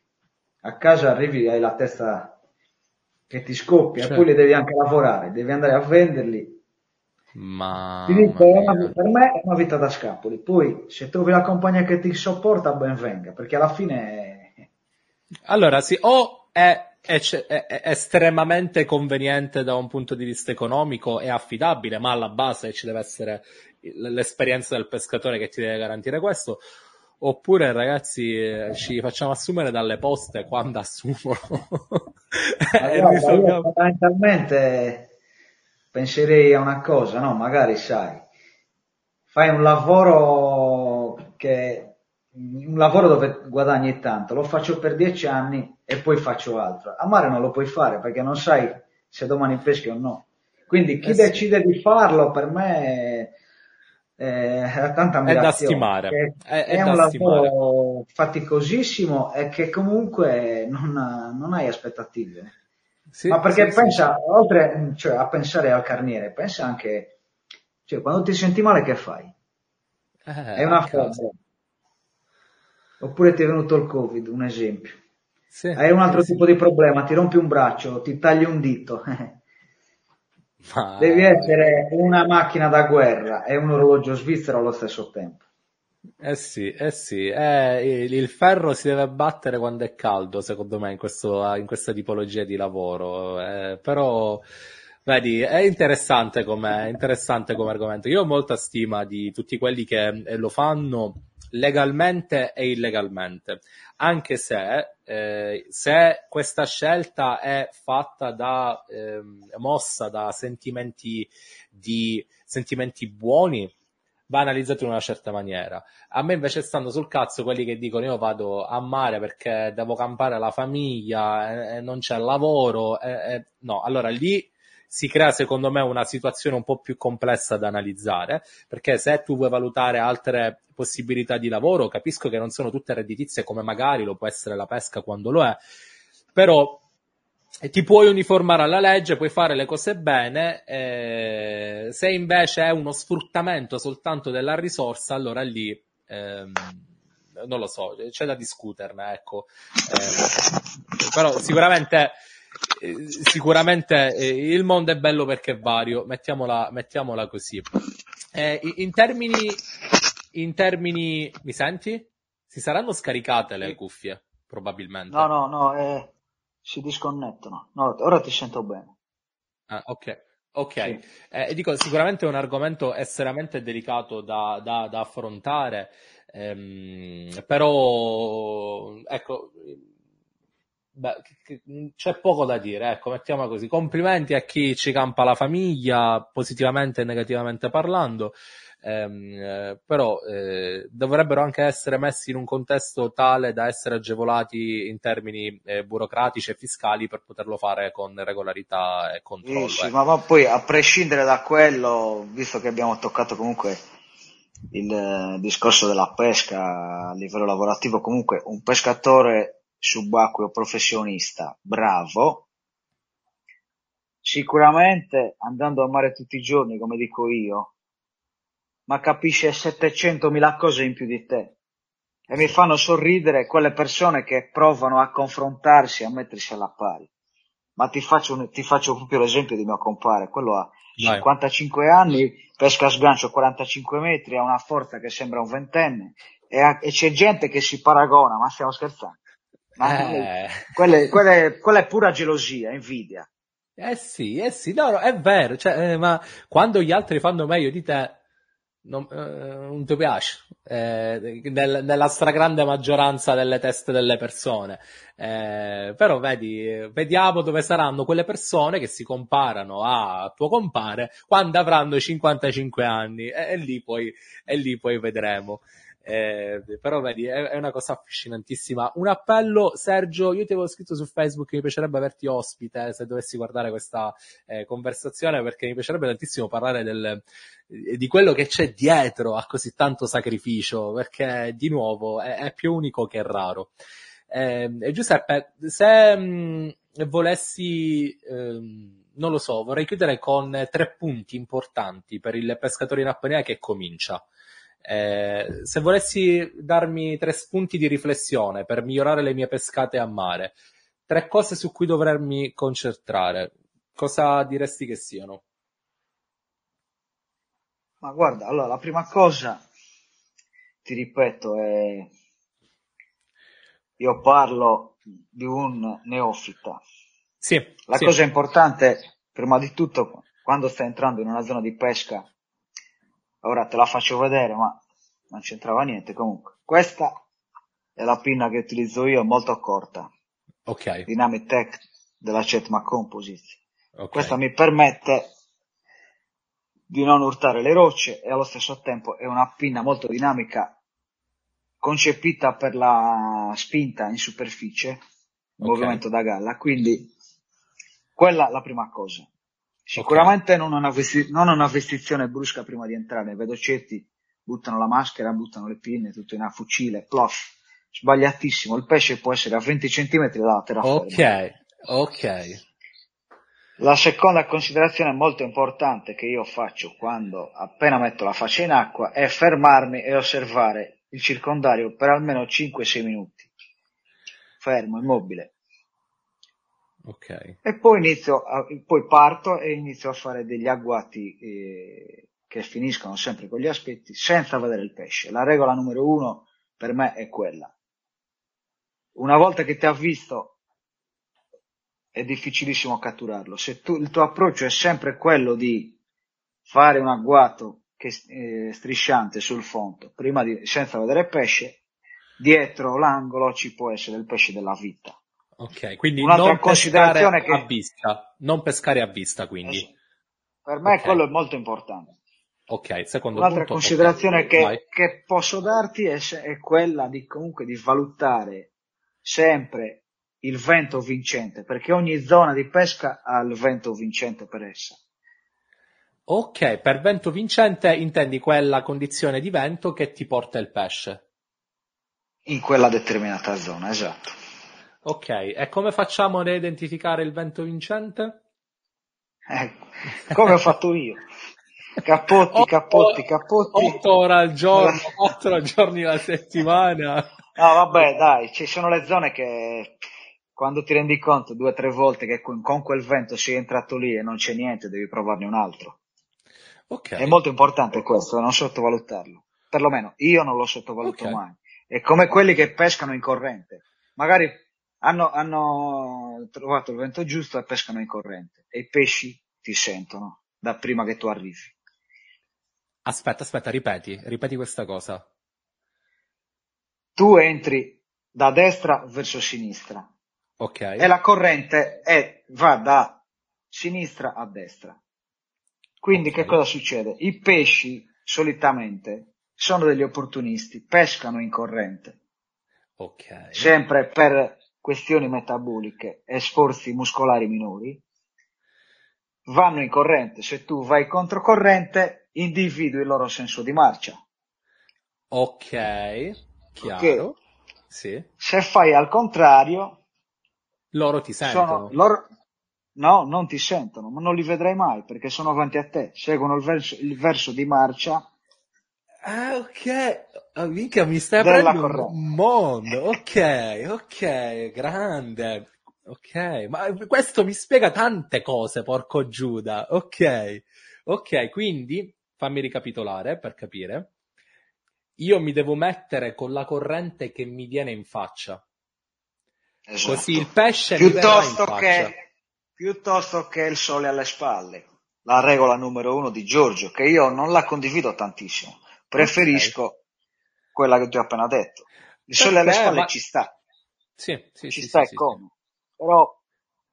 a casa arrivi e hai la testa che ti scoppia certo. e poi li devi anche lavorare, devi andare a venderli. Ma... Dico, una, per me è una vita da scapoli. Poi se trovi la compagnia che ti sopporta, ben venga, perché alla fine... Allora sì, o è è, è, è, estremamente conveniente da un punto di vista economico, è affidabile, ma alla base ci deve essere l'esperienza del pescatore che ti deve garantire questo. Oppure, ragazzi, eh, ci facciamo assumere dalle poste quando assumono. allora, risolviamo... fondamentalmente penserei a una cosa, no? Magari sai, fai un lavoro che un lavoro dove guadagni tanto, lo faccio per dieci anni e poi faccio altro. A mare non lo puoi fare perché non sai se domani peschi o no. Quindi chi eh sì. decide di farlo per me è, è tanta ammirazione. È da stimare. È, è, è un lavoro stimare. faticosissimo e che comunque non, non hai aspettative. Sì, Ma perché sì, pensa, oltre cioè, a pensare al carniere, pensa anche, cioè, quando ti senti male che fai? Eh, è una cosa Oppure ti è venuto il Covid, un esempio. Sì, Hai un altro sì. tipo di problema, ti rompi un braccio, ti tagli un dito. Ma... Devi essere una macchina da guerra e un orologio svizzero allo stesso tempo. Eh sì, eh sì, eh, il, ferro si deve battere quando è caldo, secondo me, in, questo, in questa tipologia di lavoro. Eh, però, vedi, è interessante come, interessante come argomento. Io ho molta stima di tutti quelli che eh, lo fanno legalmente e illegalmente, anche se, eh, se questa scelta è fatta da, eh, mossa da sentimenti di, sentimenti buoni, va analizzato in una certa maniera. A me invece stanno sul cazzo quelli che dicono io vado a mare perché devo campare la famiglia e, e non c'è lavoro. E, e... No, allora lì si crea secondo me una situazione un po' più complessa da analizzare, perché se tu vuoi valutare altre possibilità di lavoro, capisco che non sono tutte redditizie come magari lo può essere la pesca quando lo è, però ti puoi uniformare alla legge, puoi fare le cose bene, eh, se invece è uno sfruttamento soltanto della risorsa, allora lì ehm, non lo so, c'è da discuterne, ecco. Eh, però sicuramente sicuramente eh, il mondo è bello perché è vario, mettiamola, mettiamola così. Eh, in, termini, in termini, mi senti? Si saranno scaricate le cuffie, probabilmente. No, no, no, eh, si disconnettono. No, ora ti sento bene. Ah, ok. Ok, sì. eh, dico sicuramente è un argomento estremamente delicato da, da, da affrontare, ehm, però ecco, beh, c'è poco da dire, ecco, mettiamola così. Complimenti a chi ci campa la famiglia, positivamente e negativamente parlando ehm, eh, però eh, dovrebbero anche essere messi in un contesto tale da essere agevolati in termini eh, burocratici e fiscali per poterlo fare con regolarità e controllo. Sì, ma, ma poi a prescindere da quello, visto che abbiamo toccato comunque il eh, discorso della pesca a livello lavorativo, comunque un pescatore subacqueo professionista bravo, sicuramente andando a mare tutti i giorni, come dico io, ma capisce 700.000 cose in più di te. E mi fanno sorridere quelle persone che provano a confrontarsi, a mettersi alla pari. Ma ti faccio, un, ti faccio proprio l'esempio di mio compare, quello ha Vai. 55 anni, pesca a sgancio 45 metri, ha una forza che sembra un ventenne, e, ha, e c'è gente che si paragona, ma stiamo scherzando. Ma eh. quella, quella, quella è pura gelosia, invidia. Eh sì, eh sì, no, no è vero, cioè, eh, ma quando gli altri fanno meglio di te, non, eh, non ti piace, eh, nel, nella stragrande maggioranza delle teste delle persone. Eh, però vedi, vediamo dove saranno quelle persone che si comparano a tuo compare quando avranno 55 anni e, e lì poi, e lì poi vedremo. Eh, però vedi, è, è, una cosa affascinantissima. Un appello, Sergio, io ti avevo scritto su Facebook che mi piacerebbe averti ospite se dovessi guardare questa eh, conversazione perché mi piacerebbe tantissimo parlare del, eh, di quello che c'è dietro a così tanto sacrificio perché di nuovo è, è più unico che raro. Eh, Giuseppe, se mh, volessi, ehm, non lo so, vorrei chiudere con tre punti importanti per il pescatore in apnea che comincia. Eh, se volessi darmi tre spunti di riflessione per migliorare le mie pescate a mare, tre cose su cui dovermi concentrare, cosa diresti che siano? Ma guarda, allora la prima cosa, ti ripeto, è io parlo di un neofita. Sì, la sì. cosa importante, prima di tutto, quando stai entrando in una zona di pesca ora te la faccio vedere, ma non c'entrava niente comunque. Questa è la pinna che utilizzo io, molto corta. Ok. Dynamic Tech della Cetma Composite. Okay. Questa mi permette di non urtare le rocce e allo stesso tempo è una pinna molto dinamica concepita per la spinta in superficie, okay. movimento da galla, quindi quella è la prima cosa. Sicuramente okay. non, una vesti- non una vestizione brusca prima di entrare, vedo certi buttano la maschera, buttano le pinne, tutto in a fucile, plof, sbagliatissimo, il pesce può essere a 20 cm dalla terraferma. Ok, ok. La seconda considerazione molto importante che io faccio quando appena metto la faccia in acqua è fermarmi e osservare il circondario per almeno 5-6 minuti. Fermo, immobile. Ok. E poi inizio, a, poi parto e inizio a fare degli agguati eh, che finiscono sempre con gli aspetti, senza vedere il pesce. La regola numero uno per me è quella. Una volta che ti ha visto, è difficilissimo catturarlo. Se tu, il tuo approccio è sempre quello di fare un agguato che, eh, strisciante sul fondo, prima di, senza vedere il pesce, dietro l'angolo ci può essere il pesce della vita. Ok, quindi Un'altra non considerazione che... a vista, non pescare a vista quindi. Esatto. Per me okay. quello è molto importante. Ok, secondo Un'altra punto, considerazione che, che, posso darti è, è, quella di comunque di valutare sempre il vento vincente, perché ogni zona di pesca ha il vento vincente per essa. Ok, per vento vincente intendi quella condizione di vento che ti porta il pesce. In quella determinata zona, esatto. Ok, e come facciamo ad identificare il vento vincente? Ecco, come ho fatto io. Cappotti, otto, cappotti, cappotti. 8 ore al giorno, 4 giorni alla settimana. No, vabbè, dai, ci sono le zone che quando ti rendi conto due o tre volte che con quel vento sei entrato lì e non c'è niente, devi provarne un altro. Okay. È molto importante questo, non sottovalutarlo. Perlomeno io non lo sottovaluto okay. mai. È come quelli che pescano in corrente. Magari hanno, hanno trovato il vento giusto e pescano in corrente e i pesci ti sentono da prima che tu arrivi. Aspetta, aspetta, ripeti, ripeti questa cosa. Tu entri da destra verso sinistra. Ok. E la corrente è, va da sinistra a destra. Quindi okay. che cosa succede? I pesci solitamente sono degli opportunisti, pescano in corrente. Ok. Sempre per questioni metaboliche e sforzi muscolari minori, vanno in corrente. Se tu vai controcorrente, individui il loro senso di marcia. Ok, chiaro. Okay. Sì. Se fai al contrario, loro ti sentono. Sono, loro, no, non ti sentono, ma non li vedrai mai perché sono avanti a te, seguono il verso, il verso di marcia. Ah, ok. Oh, mica mi stai aprendo un mondo. Ok, ok, grande. Ok, ma questo mi spiega tante cose, porco Giuda. Ok, ok, quindi fammi ricapitolare per capire. Io mi devo mettere con la corrente che mi viene in faccia. Esatto. Così il pesce piuttosto mi che, piuttosto che il sole alle spalle. La regola numero uno di Giorgio, che io non la condivido tantissimo. Preferisco okay. quella che ti ho appena detto. Il sole alle spalle ma... ci sta. Sì, sì, ci sì, sta e come. Però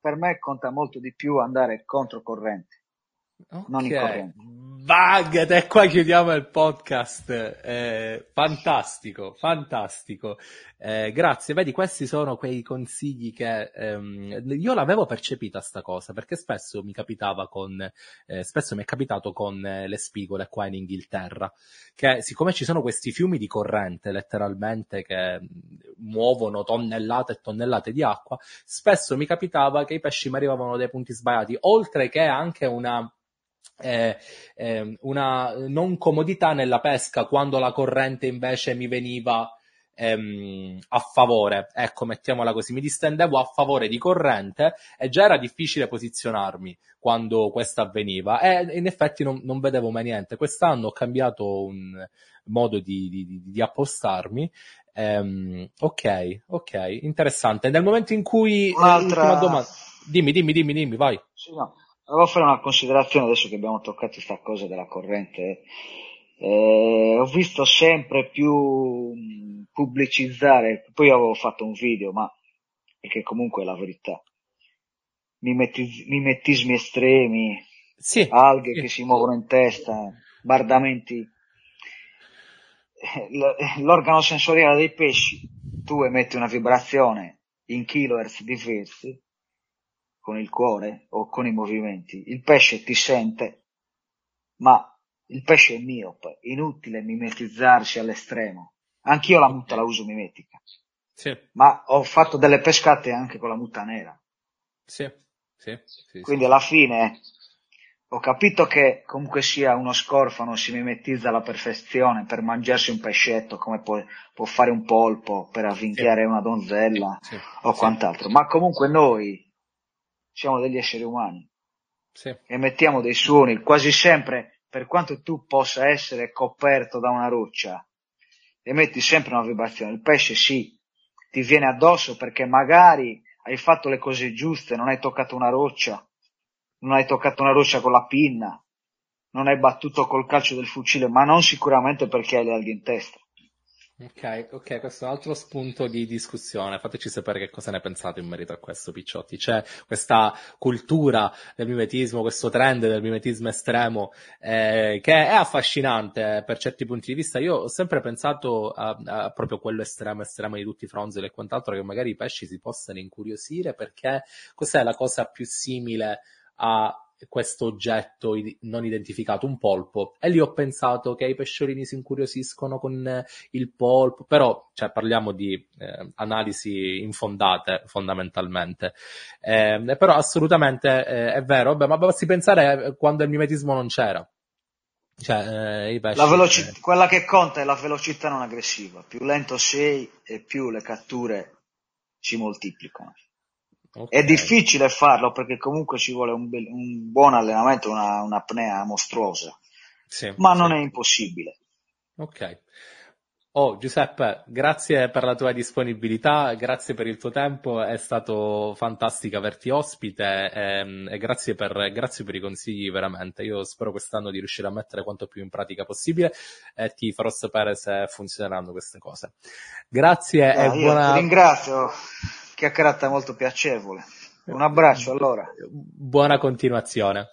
per me conta molto di più andare controcorrente, okay. non in corrente. Bug, e qua chiudiamo il podcast. Eh, fantastico, fantastico. Eh, grazie, vedi, questi sono quei consigli che ehm, io l'avevo percepita sta cosa, perché spesso mi capitava con, eh, spesso mi è capitato con eh, le spigole qua in Inghilterra, che siccome ci sono questi fiumi di corrente, letteralmente, che mm, muovono tonnellate e tonnellate di acqua, spesso mi capitava che i pesci mi arrivavano dai punti sbagliati, oltre che anche una eh, eh, una non comodità nella pesca quando la corrente invece mi veniva ehm, a favore, ecco, mettiamola così, mi distendevo a favore di corrente e già era difficile posizionarmi quando questo avveniva e in effetti non, non vedevo mai niente. Quest'anno ho cambiato un modo di, di, di appostarmi Um, ok, ok, interessante. Nel momento in cui... Un'altra... Domanda... Dimmi, dimmi, dimmi, dimmi, vai. Sì, no. Volevo fare una considerazione adesso che abbiamo toccato questa cosa della corrente. Eh, ho visto sempre più pubblicizzare, poi avevo fatto un video, ma perché comunque è la verità. Mimetiz- mimetismi estremi, sì, alghe sì. che si muovono in testa, bardamenti. L'organo sensoriale dei pesci, tu emetti una vibrazione in kilohertz diversi, con il cuore o con i movimenti. Il pesce ti sente, ma il pesce è miope, inutile mimetizzarsi all'estremo. Anch'io la muta la uso mimetica. Sì. Ma ho fatto delle pescate anche con la muta nera. Sì, sì, Quindi alla fine ho capito che comunque sia uno scorfano si mimetizza alla perfezione per mangiarsi un pescetto come può, può fare un polpo per avvinchiare una donzella o quant'altro. Ma comunque noi siamo degli esseri umani. Sì. Emettiamo dei suoni quasi sempre per quanto tu possa essere coperto da una roccia, emetti sempre una vibrazione. Il pesce sì, ti viene addosso perché magari hai fatto le cose giuste, non hai toccato una roccia, non hai toccato una roccia con la pinna, non hai battuto col calcio del fucile, ma non sicuramente perché hai le alghe in testa. Ok, ok, questo è un altro spunto di discussione. Fateci sapere che cosa ne pensate in merito a questo, Picciotti. C'è questa cultura del mimetismo, questo trend del mimetismo estremo eh, che è affascinante per certi punti di vista. Io ho sempre pensato a, a proprio quello estremo, estremo di tutti i fronzoli e quant'altro, che magari i pesci si possano incuriosire perché cos'è la cosa più simile a questo oggetto non identificato, un polpo, e lì ho pensato che i pesciolini si incuriosiscono con eh, il polpo, però cioè, parliamo di eh, analisi infondate fondamentalmente. Eh, però assolutamente eh, è vero, Beh, ma basti pensare quando il mimetismo non c'era. Cioè, eh, pesci, veloci- quella che conta è la velocità non aggressiva, più lento sei e più le catture si moltiplicano. Okay. È difficile farlo perché comunque ci vuole un, be- un buon allenamento, una, un'apnea mostruosa, sì, ma sì. non è impossibile. Ok. Oh Giuseppe, grazie per la tua disponibilità, grazie per il tuo tempo, è stato fantastico averti ospite e, ehm, e grazie, per, grazie, per, i consigli veramente. Io spero quest'anno di riuscire a mettere quanto più in pratica possibile e ti farò sapere se funzioneranno queste cose. Grazie eh, e buona... Ti ringrazio chiacchierata molto piacevole. Un abbraccio allora. Buona continuazione.